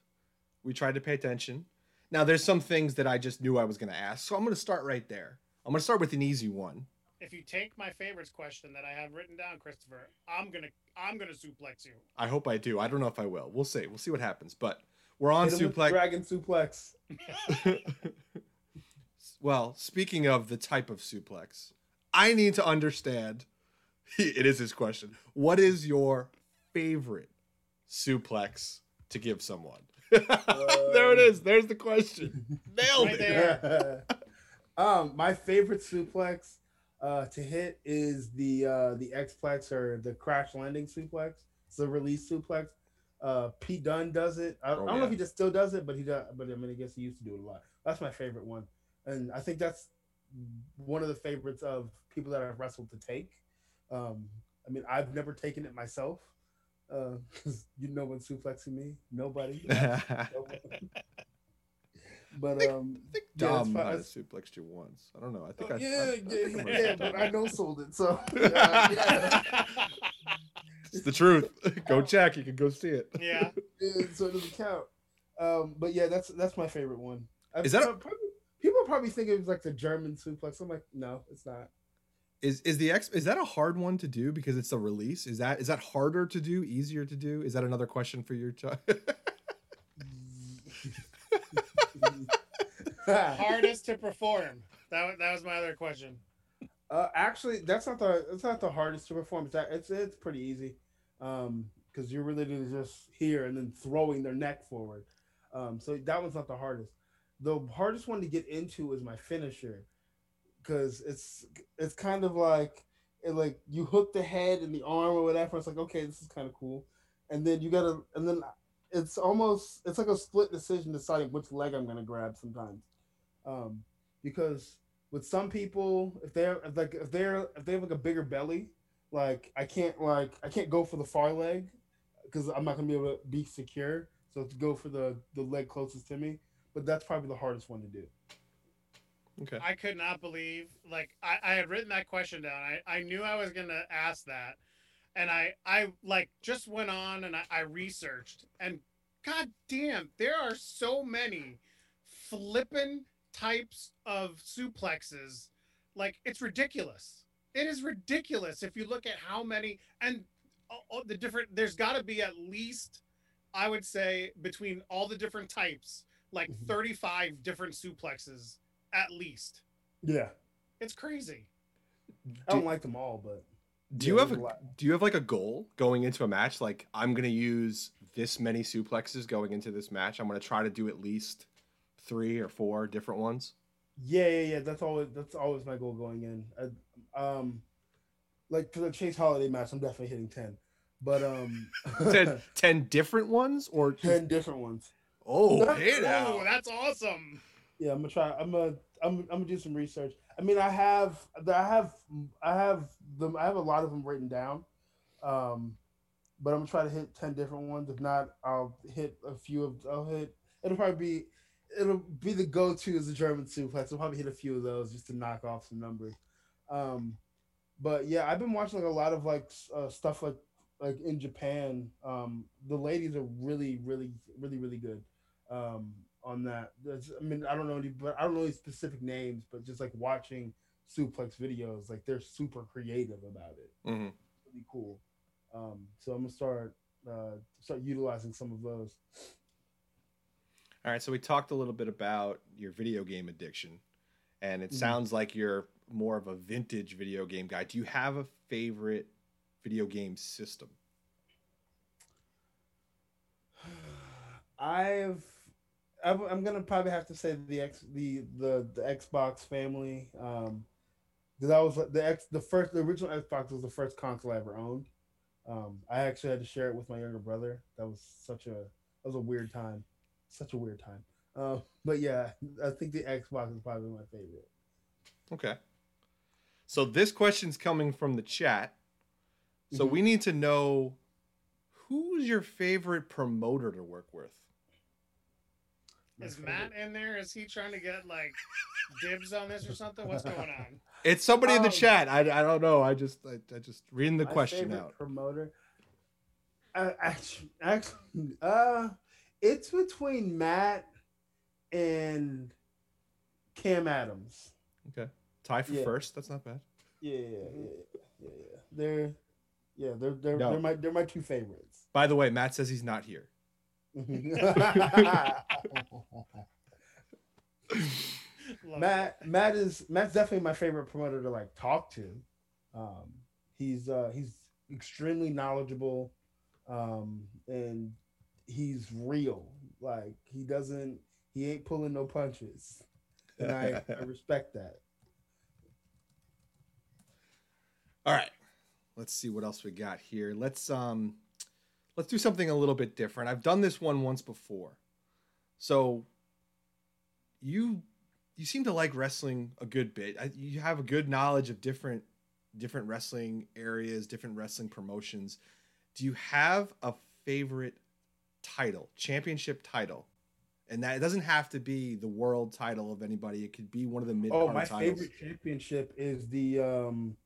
We tried to pay attention. Now, there's some things that I just knew I was going to ask. So I'm going to start right there. I'm going to start with an easy one. If you take my favorites question that I have written down, Christopher, I'm gonna I'm gonna suplex you. I hope I do. I don't know if I will. We'll see. We'll see what happens. But we're on Hit suplex. Dragon suplex. well, speaking of the type of suplex, I need to understand. It is his question. What is your favorite suplex to give someone? there it is. There's the question. Nailed Right it. there. um, my favorite suplex uh, to hit is the uh, the Xplex or the crash landing suplex. It's the release suplex. Uh, Pete Dunne does it. I, Oh, I don't know if he just still does it, but he does. But I mean, I guess he used to do it a lot. That's my favorite one, and I think that's one of the favorites of people that I've wrestled to take. Um, I mean, I've never taken it myself because you know when suplexing me, nobody. I Nobody. But think- um, think Yeah, Dom it's might have suplexed you once. I don't know. I think Oh, I. yeah, I, I yeah, think I might yeah, but I know sold it, so yeah, yeah. It's the truth. go check. You can go see it. yeah. Yeah, so it doesn't count. Um, but yeah, that's that's my favorite one. I- Is that a- probably, people probably think it was like the German suplex? I'm like, no, it's not. Is is the X is that a hard one to do because it's a release? Is that is that harder to do, easier to do? Is that another question for your child? Hardest to perform. That, wa- that was my other question. Uh, actually, that's not the it's not the hardest to perform. It's that- it's it's pretty easy, um, because you're literally just here and then throwing their neck forward. Um, so that one's not the hardest. The hardest one to get into is my finisher, because it's it's kind of like it like you hook the head and the arm or whatever. It's like okay, this is kind of cool, and then you gotta and then it's almost it's like a split decision deciding which leg I'm gonna grab sometimes, um, because with some people if they're like if they're if they have like a bigger belly like i can't like i can't go for the far leg because i'm not gonna be able to be secure so to go for the the leg closest to me but that's probably the hardest one to do okay. I could not believe like I, I had written that question down. I, I knew I was gonna ask that. And I I like just went on and I, I researched and god damn, there are so many flippin' types of suplexes. Like it's ridiculous. It is ridiculous if you look at how many and all- all the different there's gotta be at least I would say between all the different types, like Mhm. 35 different suplexes at least. yeah It's crazy. i don't Do- like them all but Do you have a a do you have like a goal going into a match? Like I'm gonna use this many suplexes going into this match. I'm gonna try to do at least three or four different ones. Yeah yeah yeah that's always that's always my goal going in I, um like for the chase holiday match i'm definitely hitting 10 but um 10, 10 different ones or 10 different ones oh That's- hey Oh, that's awesome. Yeah, I'm gonna try. I'm gonna. I'm. I'm gonna do some research. I mean, I have. I have. I have them. I have a lot of them written down. Um, but I'm gonna try to hit ten different ones. If not, I'll hit a few of. I'll hit. It'll probably be. It'll be the go-to as a German suplex. I'll probably hit a few of those just to knock off some numbers. Um, but yeah, I've been watching like a lot of like uh, stuff like like in Japan. Um, the ladies are really, really, really, really good. Um, on that. That's, I mean, I don't know any, but I don't know any specific names, but just like watching suplex videos, like they're super creative about it. Mhm. Really cool. Um, so I'm gonna start uh, start utilizing some of those. All right, so we talked a little bit about your video game addiction, and it Mhm. sounds like you're more of a vintage video game guy. Do you have a favorite video game system? I've I'm I'm gonna probably have to say the X the the the Xbox family. Um, because I was the X the first the original Xbox was the first console I ever owned. Um, I actually had to share it with my younger brother. That was such a that was a weird time, such a weird time. Uh, but yeah, I think the Xbox is probably my favorite. Okay. So this question's coming from the chat. So Mhm. we need to know who's your favorite promoter to work with? My Is favorite. Matt in there? Is he trying to get like dibs on this or something? What's going on? It's somebody in the Um, chat. I, I don't know. I just I, I just reading the My question favorite out. Promoter. Uh, actually, actually, uh, it's between Matt and Cam Adams. Okay. Tie for Yeah. first. That's not bad. Yeah, yeah, yeah, yeah. yeah. They're, yeah, they're they're No. they're my they're my two favorites. By the way, Matt says he's not here. Love Matt Matt is Matt's definitely my favorite promoter to like talk to. Um, he's uh, he's extremely knowledgeable, um, and he's real. Like he doesn't he ain't pulling no punches, and I, I respect that. All right. Let's see what else we got here. Let's um let's do something a little bit different. I've done this one once before. So you you seem to like wrestling a good bit. I, you have a good knowledge of different different wrestling areas, different wrestling promotions. Do you have a favorite title, championship title? And that it doesn't have to be the world title of anybody. It could be one of the mid Oh, my titles. favorite championship is the um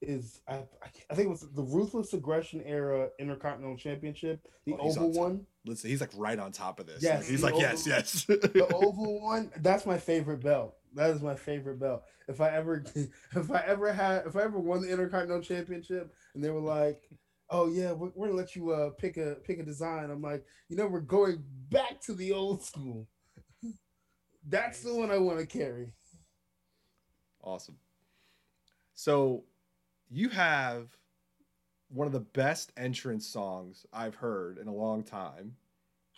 is I, I think it was the Ruthless Aggression era Intercontinental Championship, the Oh, oval on one. Listen, he's like right on top of this. Yes, he's the like, yes, yes. The oval one, that's my favorite belt. That is my favorite belt. If I ever, if I ever had, if I ever won the Intercontinental Championship, and they were like, "Oh yeah, we're, we're gonna let you uh, pick a pick a design," I'm like, you know, we're going back to the old school. That's the one I want to carry. Awesome. So you have one of the best entrance songs I've heard in a long time.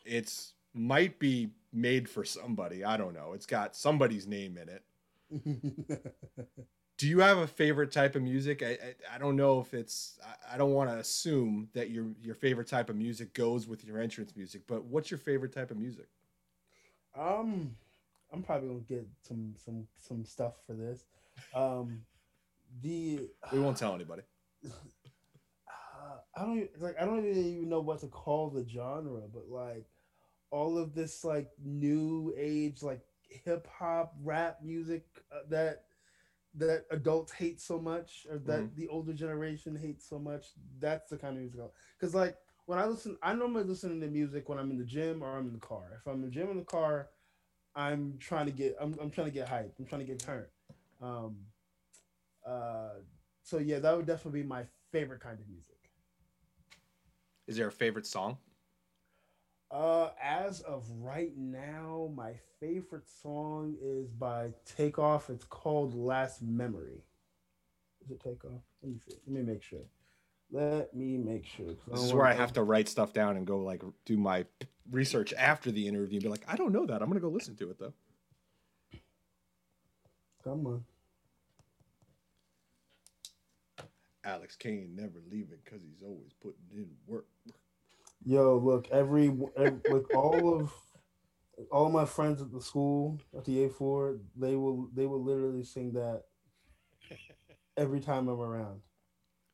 It's might be made for somebody. I don't know. It's got somebody's name in it. Do you have a favorite type of music? I I, I don't know if it's. I, I don't want to assume that your your favorite type of music goes with your entrance music. But what's your favorite type of music? um, I'm probably gonna get some some some stuff for this. Um, the We won't tell anybody. uh, I don't even- like I don't even know what to call the genre, but like all of this like new age like hip hop rap music uh, that that adults hate so much or that Mhm. the older generation hates so much. That's the kind of music because like when I listen, I normally listen to music when I'm in the gym or I'm in the car. If I'm in the gym or in the car, I'm trying to get I'm, I'm trying to get hyped. I'm trying to get turned. Um, uh, so yeah, that would definitely be my favorite kind of music. Is there a favorite song? Uh, as of right now, my favorite song is by Takeoff. It's called Last Memory. Is it Takeoff? Let me see. Let me make sure. Let me make sure. This is where I have to write stuff down and go like do my research after the interview and be like, I don't know that. I'm gonna go listen to it though. Come on. Alex Kane never leaving because he's always putting in work. Yo, look, every, every like all of all my friends at the school at the A four, they will they will literally sing that every time I'm around.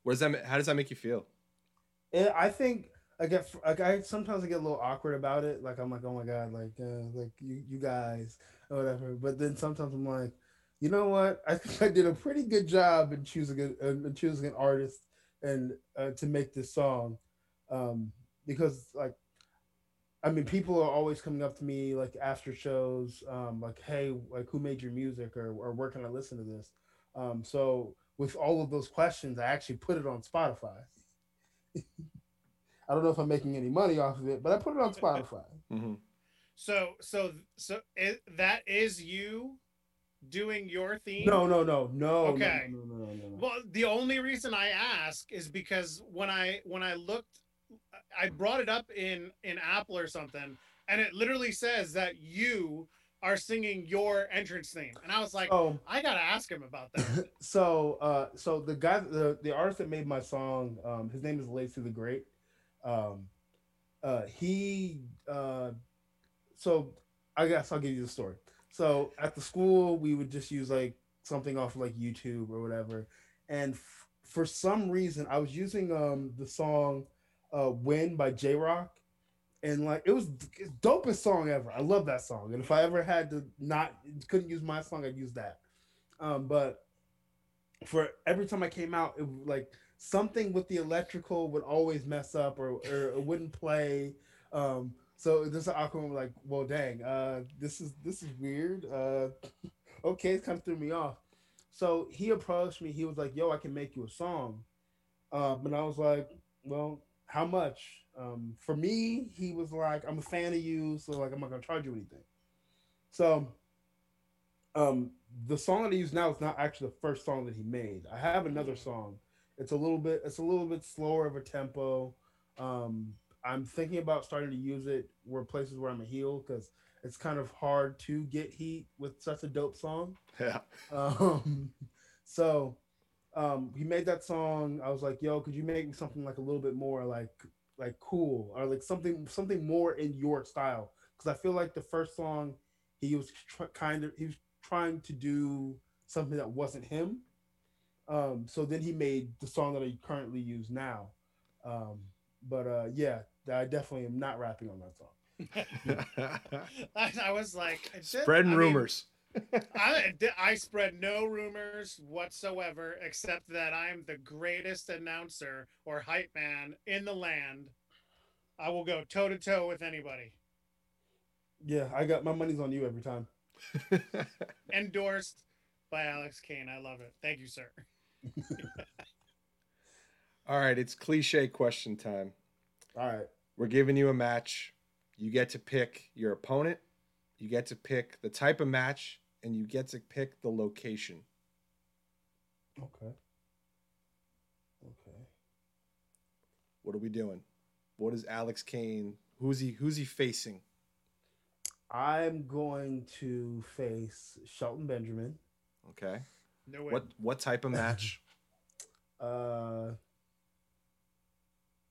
What does that? How does that make you feel? And I think I get like I sometimes I get a little awkward about it. Like I'm like, oh my god, like uh, like you you guys or whatever. But then sometimes I'm like, you know what? I think I did a pretty good job in choosing a, in choosing an artist and uh, to make this song, um, because like. I mean, people are always coming up to me like after shows, um, like, "Hey, like, who made your music, or, or where can I listen to this?" Um, so, with all of those questions, I actually put it on Spotify. I don't know if I'm making any money off of it, but I put it on Spotify. Mm-hmm. So so so it, that is you doing your theme. No, no, no, no. Okay. No, no, no, no, no, no. Well, the only reason I ask is because when I when I looked, I brought it up in in Apple or something, and it literally says that you are singing your entrance theme, and I was like, Oh, I gotta ask him about that. so uh so the guy the, the artist that made my song um his name is Lacey the Great. Um uh he uh so I guess I'll give you the story. So at the school we would just use like something off of like YouTube or whatever. And f- for some reason I was using um the song uh Win by Jay Rock and like it was dopest song ever I love that song and if I ever had to not couldn't use my song I'd use that um but for every time I came out, it like something with the electrical would always mess up or, or it wouldn't play. Um, so this. I'm like, well, dang, uh, this is this is weird. Uh, okay, it kind of threw me off. So he approached me. He was like, "Yo, I can make you a song," um, and I was like, "Well, how much?" Um, for me, he was like, "I'm a fan of you, so like, I'm not gonna charge you anything." So um the song that I use now is not actually the first song that he made. I have another song. It's a little bit it's a little bit slower of a tempo. Um I'm thinking about starting to use it where places where I'm a heel because it's kind of hard to get heat with such a dope song. Yeah. Um so um he made that song. I was like, yo, could you make something like a little bit more like like cool or like something something more in your style? Because I feel like the first song he was tr- kind of he was trying to do something that wasn't him. Um, so then he made the song that I currently use now. Um, but uh, yeah, I definitely am not rapping on that song. I, I was like, Spreading I mean, rumors. I, I spread no rumors whatsoever, except that I'm the greatest announcer or hype man in the land. I will go toe to toe with anybody. Yeah, I got my money's on you every time. Endorsed by Alex Kane. I love it. Thank you, sir. All right, it's cliche question time. All right. We're giving you a match. You get to pick your opponent. You get to pick the type of match, and you get to pick the location. Okay. Okay. What are we doing? What is Alex Kane? Who's he? Who's he facing? I'm going to face Shelton Benjamin. Okay. No way. What what type of match? Uh,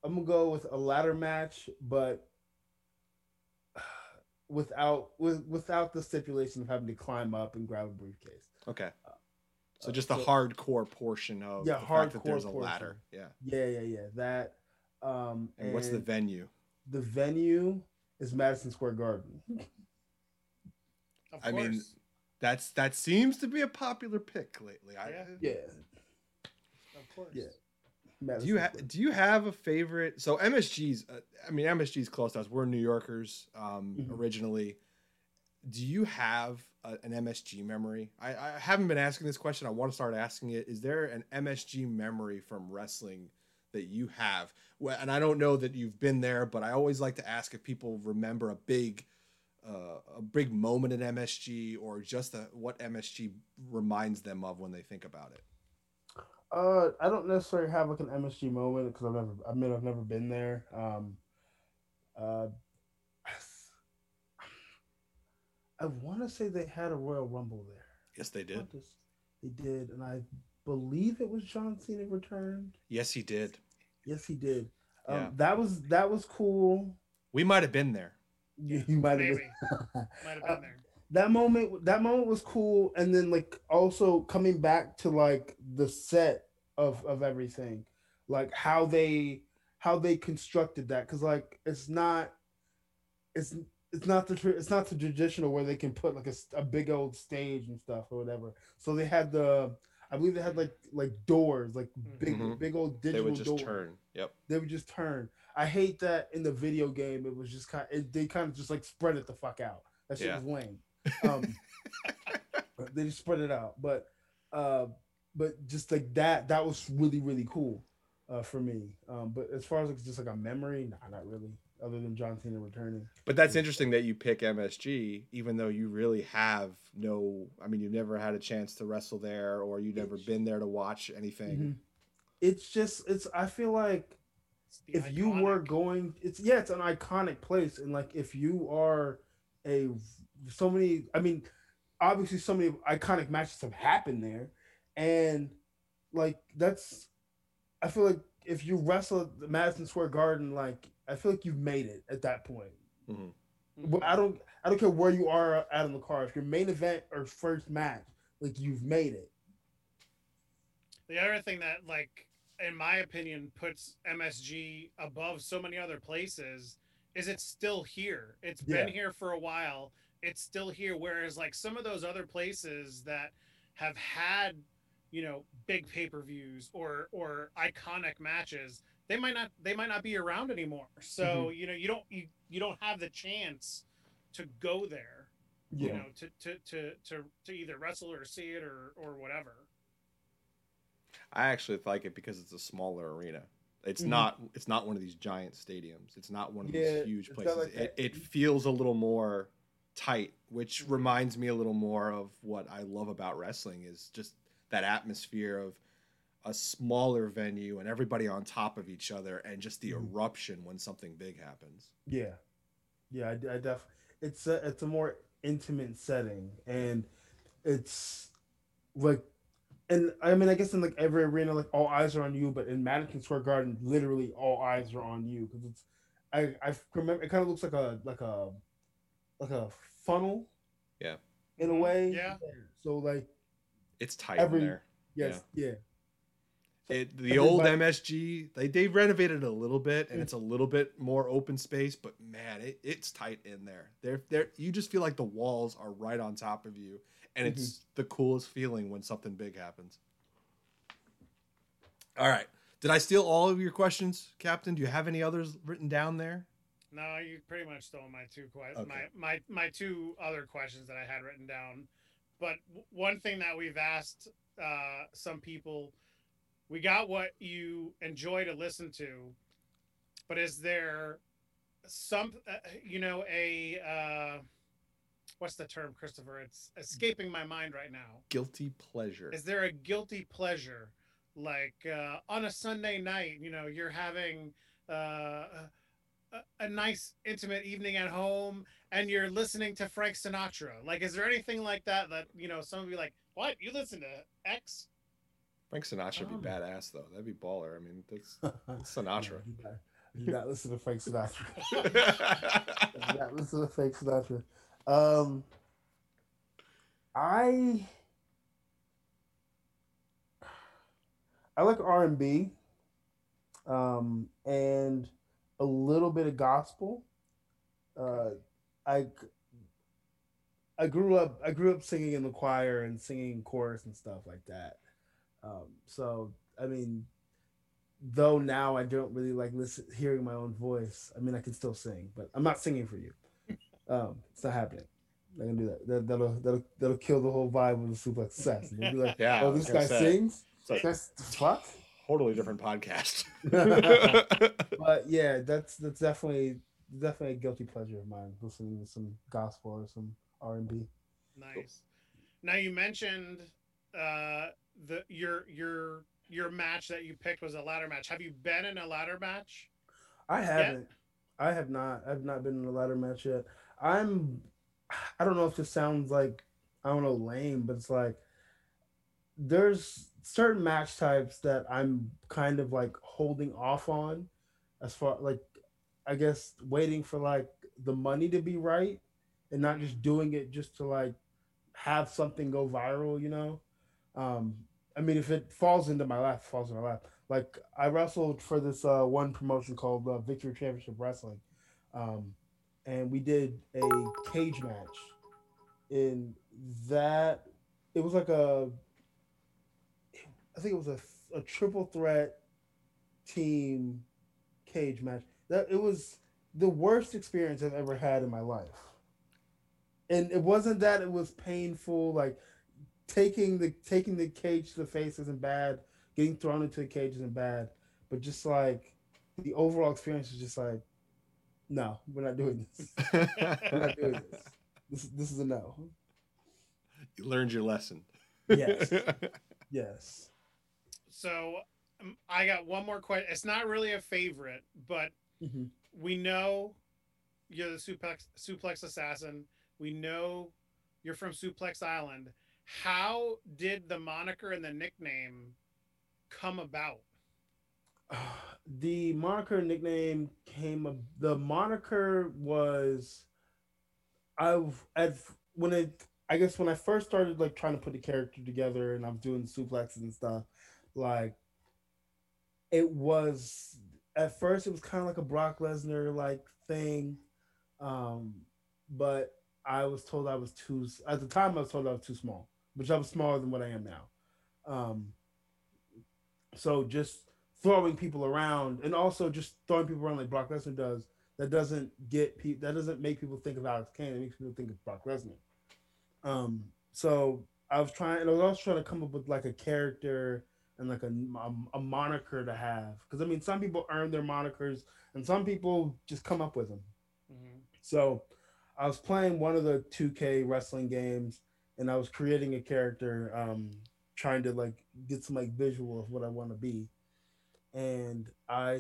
I'm gonna go with a ladder match, but without with without the stipulation of having to climb up and grab a briefcase. Okay. So Uh, just the so- hardcore portion of Yeah, the fact that hardcore there's a portion. ladder. Yeah. Yeah, yeah, yeah. That. Um, And, what's the venue? the venue is Madison Square Garden. Of course. I mean. That's that seems to be a popular pick lately. I, Yeah. Yeah, of course. yeah. Do you ha- do you have a favorite? So MSG's, uh, I mean MSG's close to us. We're New Yorkers um, Mhm. originally. Do you have a, an MSG memory? I, I haven't been asking this question. I want to start asking it. Is there an MSG memory from wrestling that you have? Well, and I don't know that you've been there, but I always like to ask if people remember a big, uh, a big moment in MSG or just a, what MSG reminds them of when they think about it. Uh, I don't necessarily have like an MSG moment because I've never, I mean, I've never been there. Um, uh, I want to say they had a Royal Rumble there. Yes, they did. They did, and I believe it was John Cena returned. Yes, he did. Yes, he did. Um, Yeah. That was that was cool. We might have been there. You, you might have been. Might have been there. That moment that moment was cool and then like also coming back to like the set of of everything like how they how they constructed that because like it's not it's it's not the tra- it's not the traditional where they can put like a big old stage and stuff or whatever so they had the i believe they had like like doors like big Mhm. big old digital They digital would just doors turn. Yep. they would just turn. I hate that in the video game. It was just kind. It, they kind of just like spread it the fuck out. That shit Yeah. was lame. Um, they just spread it out, but uh, but just like that, that was really really cool uh, for me. Um, but as far as like just like a memory, nah, not really. Other than John Cena returning. But that's interesting that you pick MSG, even though you really have no. I mean, you've never had a chance to wrestle there, or you've never It's- been there to watch anything. Mhm. It's just it's. I feel like It's the if you were going it's yeah it's an iconic place and like if you are a so many i mean obviously so many iconic matches have happened there and like that's i feel like if you wrestle at the madison square garden like i feel like you've made it at that point Mhm. well, i don't i don't care where you are out in the car if your main event or first match like you've made it The other thing that, like, in my opinion, puts MSG above so many other places is it's still here. It's been here for a while. It's still here. Whereas, like, some of those other places that have had, you know, big pay per views or or iconic matches, they might not they might not be around anymore. So you know, you don't you, you don't have the chance to go there. You know, to to to to to either wrestle or see it or or whatever. I actually like it because it's a smaller arena. It's Mhm. not. It's not one of these giant stadiums. It's not one of Yeah, these huge places. like it, it feels a little more tight, which reminds me a little more of what I love about wrestling is just that atmosphere of a smaller venue and everybody on top of each other and just the Mhm. eruption when something big happens. Yeah, yeah, I, I def. It's a it's a more intimate setting, and it's like, and I mean, I guess in like every arena, like all eyes are on you, but in Madison Square Garden, literally all eyes are on you because it's. I I remember it kind of looks like a like a like a funnel. Yeah. In a way. yeah. So like It's tight Every- in there. yes yeah. It, the old Everybody- MSG, they they renovated it a little bit, and Mm. it's a little bit more open space. But man, it, it's tight in there. There, there, you just feel like the walls are right on top of you, and Mm-hmm. it's the coolest feeling when something big happens. All right, did I steal all of your questions, Captain? Do you have any others written down there? No, you pretty much stole my two que- Okay. my my my two other questions that I had written down. But w- one thing that we've asked uh, some people, we got what you enjoy to listen to, but is there some uh, you know a uh, what's the term, Christopher? It's escaping my mind right now. Guilty pleasure. Is there a guilty pleasure, like uh, on a Sunday night? You know, you're having uh, a, a nice intimate evening at home, and you're listening to Frank Sinatra. Like, is there anything like that that you know? Some of you like, what? You listen to X? Frank Sinatra would be Um. badass though. That'd be baller. I mean, that's that's Sinatra. You got, you got to listen to Frank Sinatra. you got to listen to Frank Sinatra. Um, I I like R and B, um, and a little bit of gospel. Uh, I I grew up I grew up singing in the choir and singing chorus and stuff like that. Um, so I mean, though now I don't really like listen hearing my own voice. I mean, I can still sing, but I'm not singing for you. Um, it's not happening. I'm gonna do that. that that'll that'll that'll kill the whole vibe of the suplex assassin. And they'll be like, Yeah, oh, this guy say. sings. It's like That's fuck. Totally different podcast. But yeah, that's that's definitely definitely a guilty pleasure of mine. Listening to some gospel or some R and B. Nice. Now you mentioned uh, the your your your match that you picked was a ladder match. Have you been in a ladder match? I haven't. I have not. I've not been in a ladder match yet. I'm. I don't know if this sounds like I don't know lame, but it's like there's certain match types that I'm kind of like holding off on, as far like I guess waiting for like the money to be right, and not just doing it just to like have something go viral. You know, um, I mean, if it falls into my lap, falls in my lap. Like I wrestled for this uh, one promotion called uh, Victory Championship Wrestling, um, and we did a cage match. In that, it was like a, I think it was a, a triple threat team cage match. That it was the worst experience I've ever had in my life. And it wasn't that it was painful, like taking the taking the cage to the face isn't bad, getting thrown into the cage isn't bad, but just like the overall experience is just like, no, we're not doing this. We're not doing this. This this is a no. you learned your lesson. Yes. Yes. So um, I got one more question. It's not really a favorite, but Mhm. we know you're the suplex suplex assassin. We know you're from Suplex Island. How did the moniker and the nickname come about? the moniker nickname came the moniker was I've at when it I guess when I first started like trying to put the character together and I'm doing suplexes and stuff, like it was at first it was kind of like a Brock Lesnar like thing. Um but I was told I was too at the time I was told I was too small, which I was smaller than what I am now. Um so just throwing people around and also just throwing people around like Brock Lesnar does, that doesn't get people that doesn't make people think of Alex Kane. It makes people think of Brock Lesnar. Um, so I was trying, and I was also trying to come up with like a character and like a, a, a moniker to have. Because I mean, some people earn their monikers, and some people just come up with them. So I was playing one of the 2K wrestling games and I was creating a character, um, trying to like get some like visual of what I want to be. And I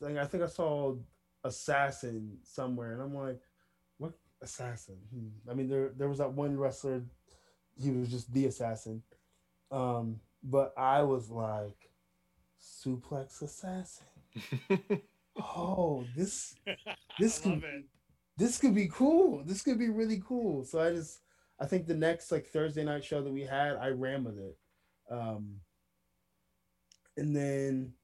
think I think I saw assassin somewhere and I'm like, what assassin? Hmm. I mean there there was that one wrestler, he was just the assassin. Um, but I was like, suplex assassin. Oh, this This I can- love it. this could be cool. This could be really cool. So I just I think the next like Thursday night show that we had, I ran with it. Um and then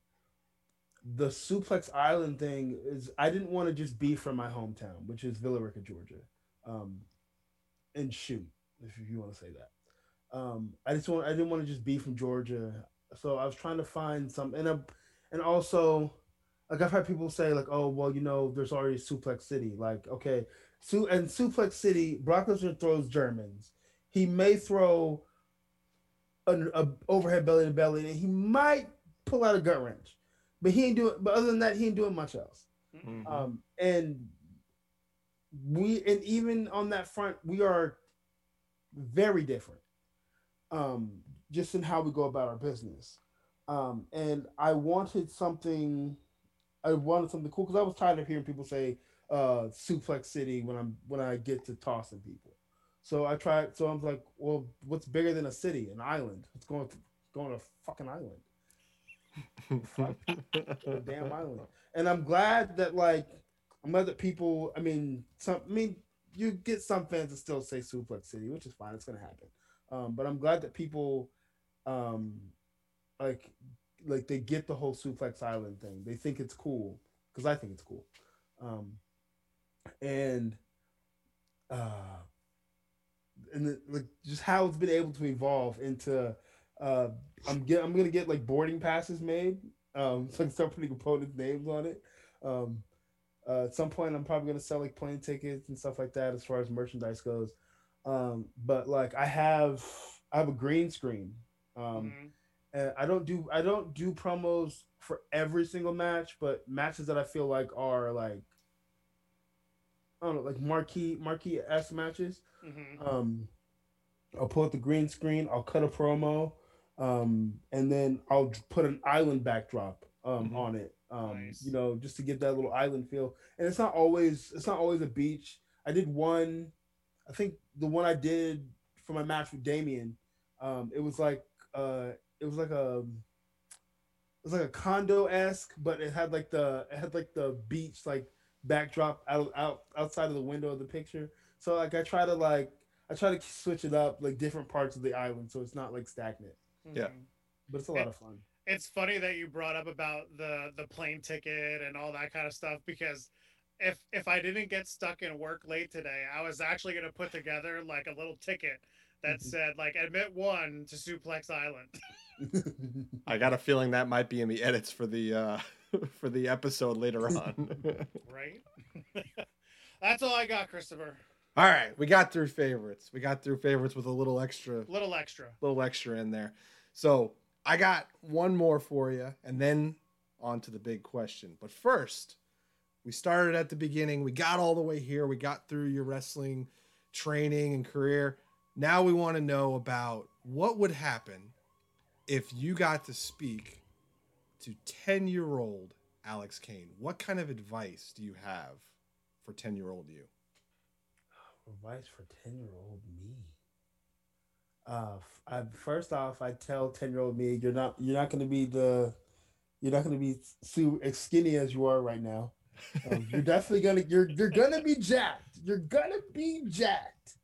the Suplex Island thing is I didn't want to just be from my hometown, which is Villa Rica, Georgia. Um and shoot, if you want to say that. Um I just want I didn't want to just be from Georgia. So I was trying to find some and I, and also like I've had people say like, oh well, you know, there's already Suplex City. Like, okay, Su and Suplex City, Brock Lesnar throws Germans. He may throw an a overhead belly to belly, and he might pull out a gut wrench, but he ain't doing. But other than that, he ain't doing much else. Mhm. Um, and we and even on that front, we are very different. Um, just in how we go about our business. Um, and I wanted something. I wanted something cool because I was tired of hearing people say uh, "Suplex City" when I'm when I get to tossing people. So I tried. So I'm like, well, what's bigger than a city? An island. It's going to going to a fucking island. Damn island. And I'm glad that like I'm glad that people. I mean, some. I mean, you get some fans that still say Suplex City, which is fine. It's gonna happen. Um, but I'm glad that people, um, like, like they get the whole Suplex Island thing. They think it's cool because I think it's cool. Um, and uh, and the, like just how it's been able to evolve into. Uh, I'm get I'm gonna get like boarding passes made. Um, so I can start putting names on it. Um, uh, at some point, I'm probably gonna sell like plane tickets and stuff like that as far as merchandise goes. Um, but like I have, I have a green screen. Um, Mhm. and I don't do I don't do promos for every single match, but matches that I feel like are like I don't know, like marquee marquee s matches. Mhm. Um, I'll pull up the green screen. I'll cut a promo, um, and then I'll put an island backdrop um, Mhm. on it. Um, Nice. You know, just to give that little island feel. And it's not always it's not always a beach. I did one. I think the one I did for my match with Damien. Um, it was like uh, it was like a it was like a condo esque, but it had like the it had like the beach like backdrop out out outside of the window of the picture. So like I try to like I try to switch it up like different parts of the island so it's not like stagnant. Yeah. Mhm. But it's a lot of fun. it's funny that you brought up about the the plane ticket and all that kind of stuff because if if I didn't get stuck in work late today, I was actually gonna put together like a little ticket that Mhm. said like admit one to Suplex Island. I got a feeling that might be in the edits for the uh for the episode later on. right? That's all I got, Christopher. All right, we got through favorites. We got through favorites with a little extra Little extra. little extra in there. So, I got one more for you and then on to the big question. But first, we started at the beginning. We got all the way here. We got through your wrestling training and career. Now we want to know about what would happen if you got to speak to 10 year old Alex Kane. What kind of advice do you have for 10 year old you? Advice for ten year old me. Uh, I, first off, I tell ten year old me, you're not you're not going to be the you're not going to be as skinny as you are right now. Um, you're definitely gonna you're you're gonna be jacked. You're gonna be jacked.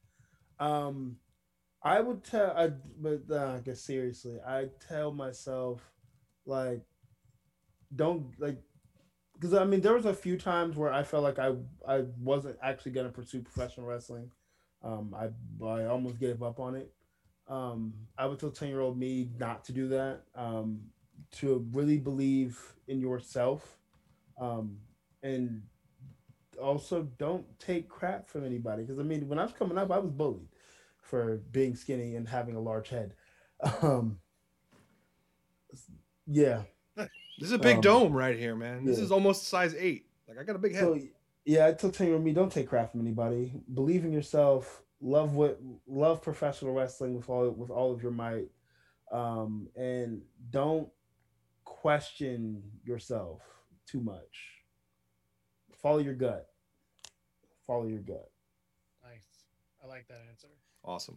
Um, I would tell, I but uh, I guess seriously, I tell myself like, don't like, because I mean there was a few times where I felt like I I wasn't actually gonna pursue professional wrestling. Um, I I almost gave up on it. Um, I would tell ten year old me not to do that. Um, to really believe in yourself. Um, and also don't take crap from anybody because I mean when I was coming up I was bullied for being skinny and having a large head. Um, yeah. This is a big Um, dome right here, man. This yeah. is almost size eight. Like I got a big head. So yeah, I told Taylor me don't take crap from anybody. Believe in yourself. Love what love professional wrestling with all with all of your might, um, and don't question yourself too much. Follow your gut. Follow your gut. Nice. I like that answer. awesome.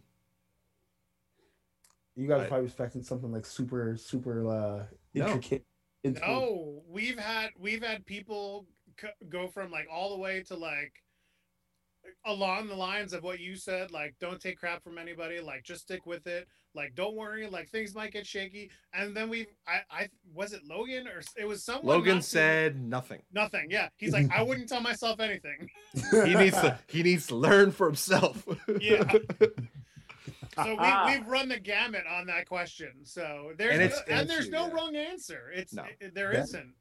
You guys Right. are probably expecting something like super super uh, No. intricate. into- No, we've had we've had people c- go from like all the way to like along the lines of what you said, like don't take crap from anybody, like just stick with it, like don't worry, like things might get shaky. And then we, I, I was it Logan or it was someone. Logan not too- said nothing. nothing. Yeah, he's like I wouldn't tell myself anything. He needs to he needs to learn for himself. Yeah. So we, we've run the gamut on that question. So there's And no, it's- and, and it's there's you, no yeah. wroong answer. It's No. it- there Yeah. isn't.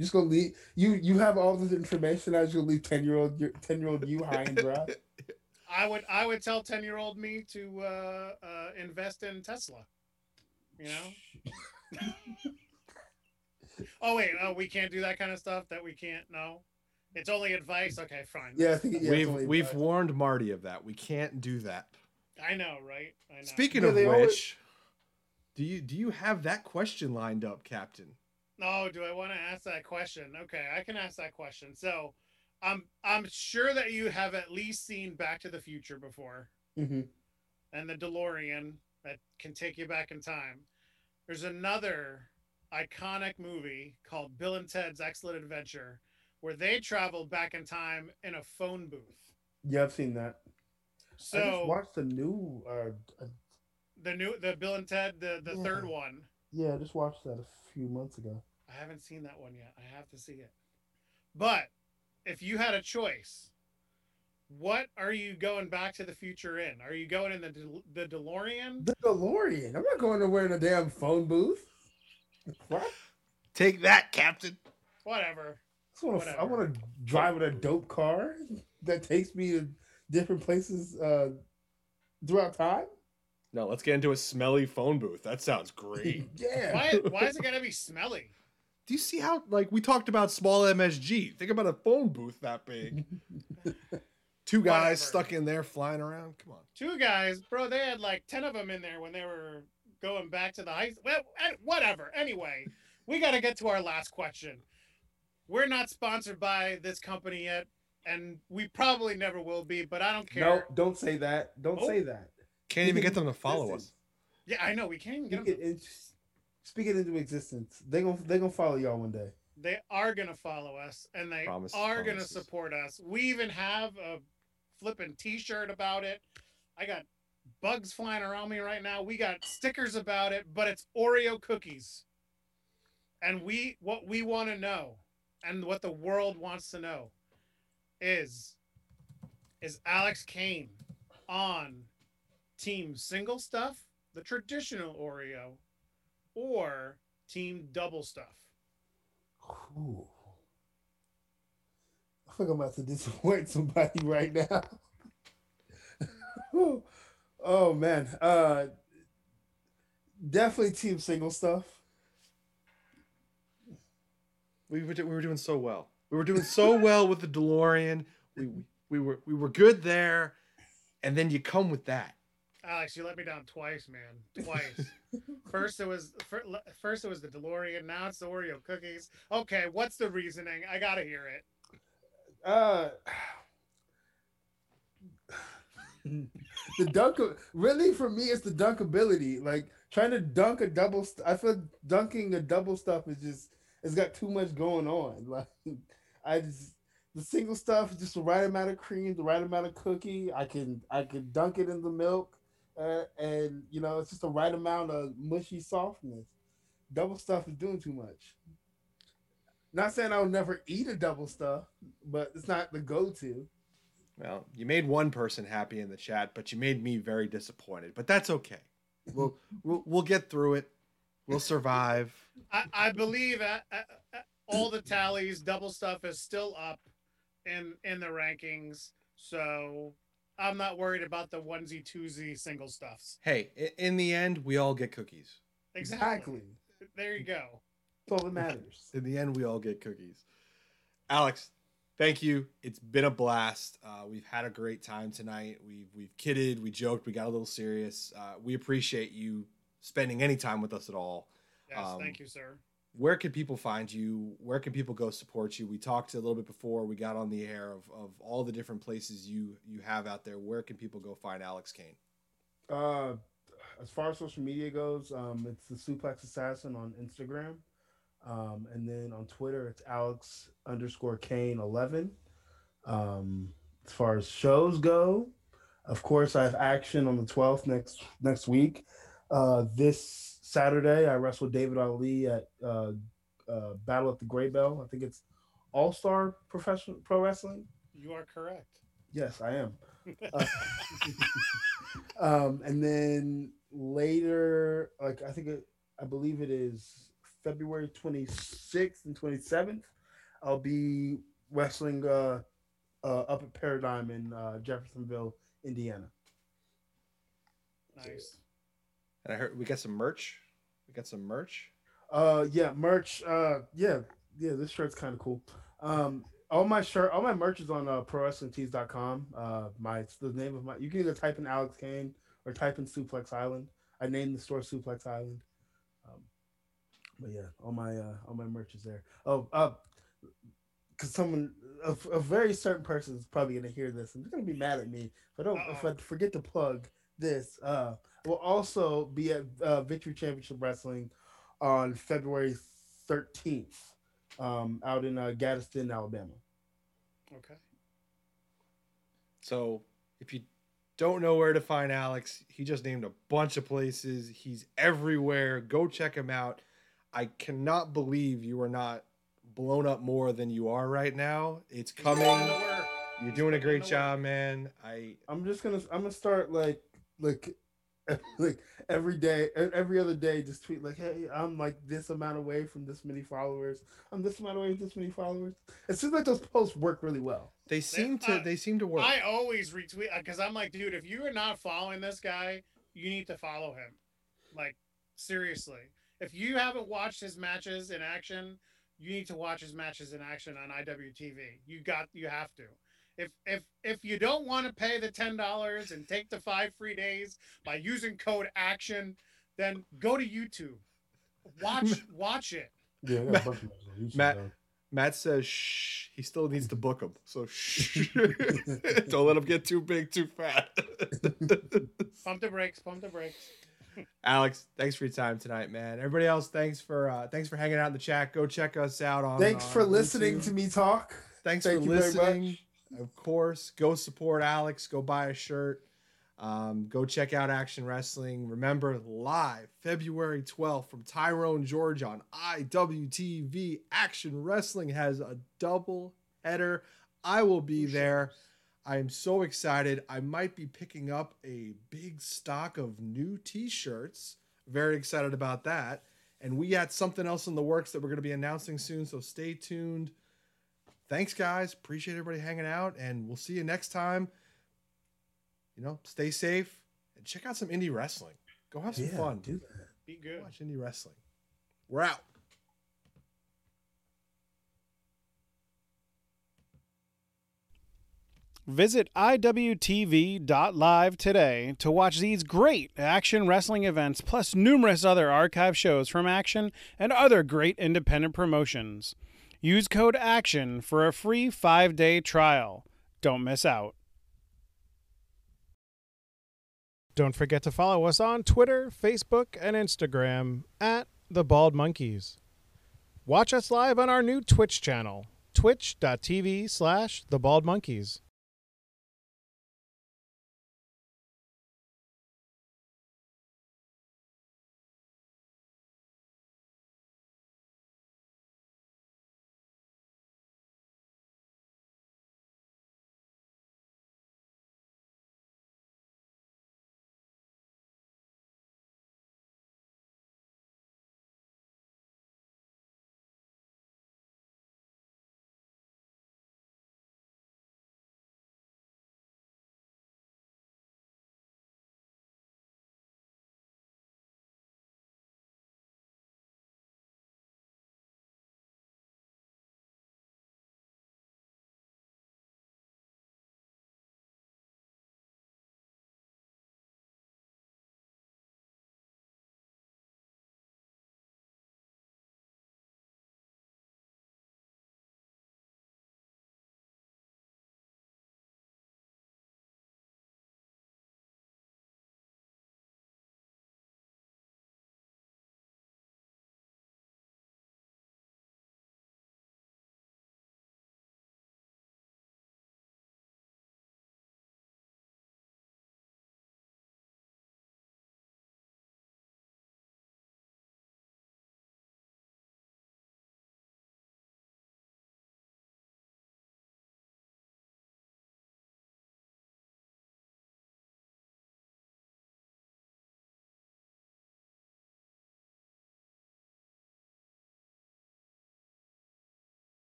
You just gonna leave you you have all this information as you leave ten year old ten year old you high and dry. I would I would tell ten year old me to uh, uh, invest in Tesla. You know. oh wait, oh we can't do that kind of stuff. That we can't. No, it's only advice. Okay, fine. Yeah, I think yeah, we've we've advice. warned Marty of that. We can't do that. I know, right? I know. Speaking Yeah, of which, always- do you do you have that question lined up, Captain? Oh, do I want to ask that question? Okay, I can ask that question. So, I'm I'm sure that you have at least seen Back to the Future before, Mhm. and the DeLorean that can take you back in time. There's another iconic movie called Bill and Ted's Excellent Adventure, where they travel back in time in a phone booth. Yeah, I've seen that. I just So watched the new. Uh, uh, the new the Bill and Ted the the Yeah. third one. yeah, I just watched that a few months ago. I haven't seen that one yet. I have to see it. But if you had a choice, what are you going back to the future in? Are you going in the De- the DeLorean? The DeLorean. I'm not going nowhere in a damn phone booth. What? Take that, Captain. Whatever. I want to. I want to drive in a dope car that takes me to different places uh, throughout time. No, let's get into a smelly phone booth. That sounds great. yeah. Why why is it going to be smelly? Do you see how like we talked about small MSG? Think about a phone booth that big. Two guys Whatever. stuck in there flying around. Come on. Two guys, bro. They had like ten of them in there when they were going back to the high. Well, eh, whatever. Anyway, we got to get to our last question. We're not sponsored by this company yet, and we probably never will be. But I don't care. No, don't say that. Don't Oh. say that. Can't even get them to follow us. Yeah, I know. We can't even get Speak them. It, in, speak it into existence. They gonna they gonna follow y'all one day. They are gonna follow us, and they Promise- are gonna support us. We even have a flipping T-shirt about it. I got bugs flying around me right now. We got stickers about it, but it's Oreo cookies. And we what we want to know, and what the world wants to know, is is Alex Kane on team single stuff, the traditional Oreo, or team double stuff? Ooh. I think I'm about to disappoint somebody right now. Oh man. Uh definitely team single stuff. We were, we were doing so well. We were doing so well with the DeLorean. We, we, we were we were good there, and then you come with that. Alex, you let me down twice, man. Twice. first it was fir- first it was the DeLorean. Now it's the Oreo cookies. Okay, what's the reasoning? I gotta hear it. Uh the dunk really for me it's the dunkability. Like trying to dunk a double st- I feel dunking a double stuff is just it's got too much going on. Like I just the single stuff is just the right amount of cream, the right amount of cookie. I can I can dunk it in the milk, uh, and you know it's just the right amount of mushy softness. Double stuff is doing too much. Not saying I'll never eat a double stuff, but it's not the go-to. Well, you made one person happy in the chat, but you made me very disappointed. But that's okay. We'll we'll, we'll get through it. We'll survive. I, I believe at, at, at all the tallies, double stuff is still up in in the rankings. So I'm not worried about the onesie twosie single stuffs. Hey, in the end, we all get cookies. Exactly. There you go. That's all that matters. In the end, we all get cookies. Alex, thank you. It's been a blast. Uh, we've had a great time tonight. We've we've kidded, we joked, we got a little serious. Uh, we appreciate you spending any time with us at all. Yes, Um, thank you, sir. Where can people find you? Where can people go support you? We talked a little bit before we got on the air of, of all the different places you you have out there. Where can people go find Alex Kane? Uh, as far as social media goes, um, it's the Suplex Assassin on Instagram, um, and then on Twitter, it's Alex underscore Kane eleven. Um, as far as shows go, of course, I have action on the twelfth next next week. Uh, this Saturday, I wrestled David Ali at uh, uh, Battle at the Gray Bell. I think it's All Star Professional Pro Wrestling. You are correct. Yes, I am. Uh, um, and then later, like I think it, I believe it is February 26th and 27th, I'll be wrestling uh, uh, up at Paradigm in uh, Jeffersonville, Indiana. Nice. And I heard we got some merch. We got some merch. Uh, yeah, merch. Uh, yeah, yeah. This shirt's kind of cool. Um, all my shirt, all my merch is on uh, ProWrestlingTees.com. Uh, my it's the name of my. You can either type in Alex Kane or type in Suplex Island. I named the store Suplex Island. Um, but yeah, all my uh, all my merch is there. Oh, uh, because someone, a, a very certain person is probably gonna hear this and they're gonna be mad at me if I don't if I forget to plug this. Uh, will also be at uh, Victory Championship Wrestling on February 13th um, out in uh, Gadsden, Alabama. Okay. So if you don't know where to find Alex, he just named a bunch of places. He's everywhere. Go check him out. I cannot believe you are not blown up more than you are right now. It's coming. putting in the work. You're doing a great job, man. I I'm just gonna I'm gonna start like like like every day e- every other day just tweet like hey I'm like this amount away from this many followers I'm this amount away from this many followers it seems like those posts work really well they seem to uh, they seem to work. I always retweet because I'm like, dude, if you are not following this guy, you need to follow him. Like, seriously. If you haven't watched his matches in action, you need to watch his matches in action on IWTV. You got you have to. If if if you don't want to pay the ten dollars and take the five free days by using code action, then go to YouTube. Watch watch it. yeah got a bunch Matt- Matt says shh. He still needs to book him. So shh. don't let him get too big, too fat. Pump the brakes, pump the brakes. Alex, thanks for your time tonight, man. Everybody else, thanks for uh thanks for hanging out in the chat. Go check us out on. thanks for on listening YouTube. to me talk Thanks Thank for you very listening. Of course, go support Alex. Go buy a shirt. Um, go check out Action Wrestling. Remember, live February 12th from Tyrone, Georgia on IWTV. Action Wrestling has a double header. I will be there. I am so excited. I might be picking up a big stock of new t-shirts. Very excited about that. And we got something else in the works that we're going to be announcing soon, so stay tuned. Thanks guys. Appreciate everybody hanging out and we'll see you next time. You know, stay safe and check out some indie wrestling. Go have some yeah fun. do that Be good. Watch indie wrestling. We're out. Visit IWTV.live today to watch these great action wrestling events, plus numerous other archive shows from Action and other great independent promotions. Use code ACTION for a free five day trial. Don't miss out. Don't forget to follow us on Twitter, Facebook, and Instagram at The Bald Monkeys. Watch us live on our new Twitch channel, twitch.tv slash The Bald Monkeys.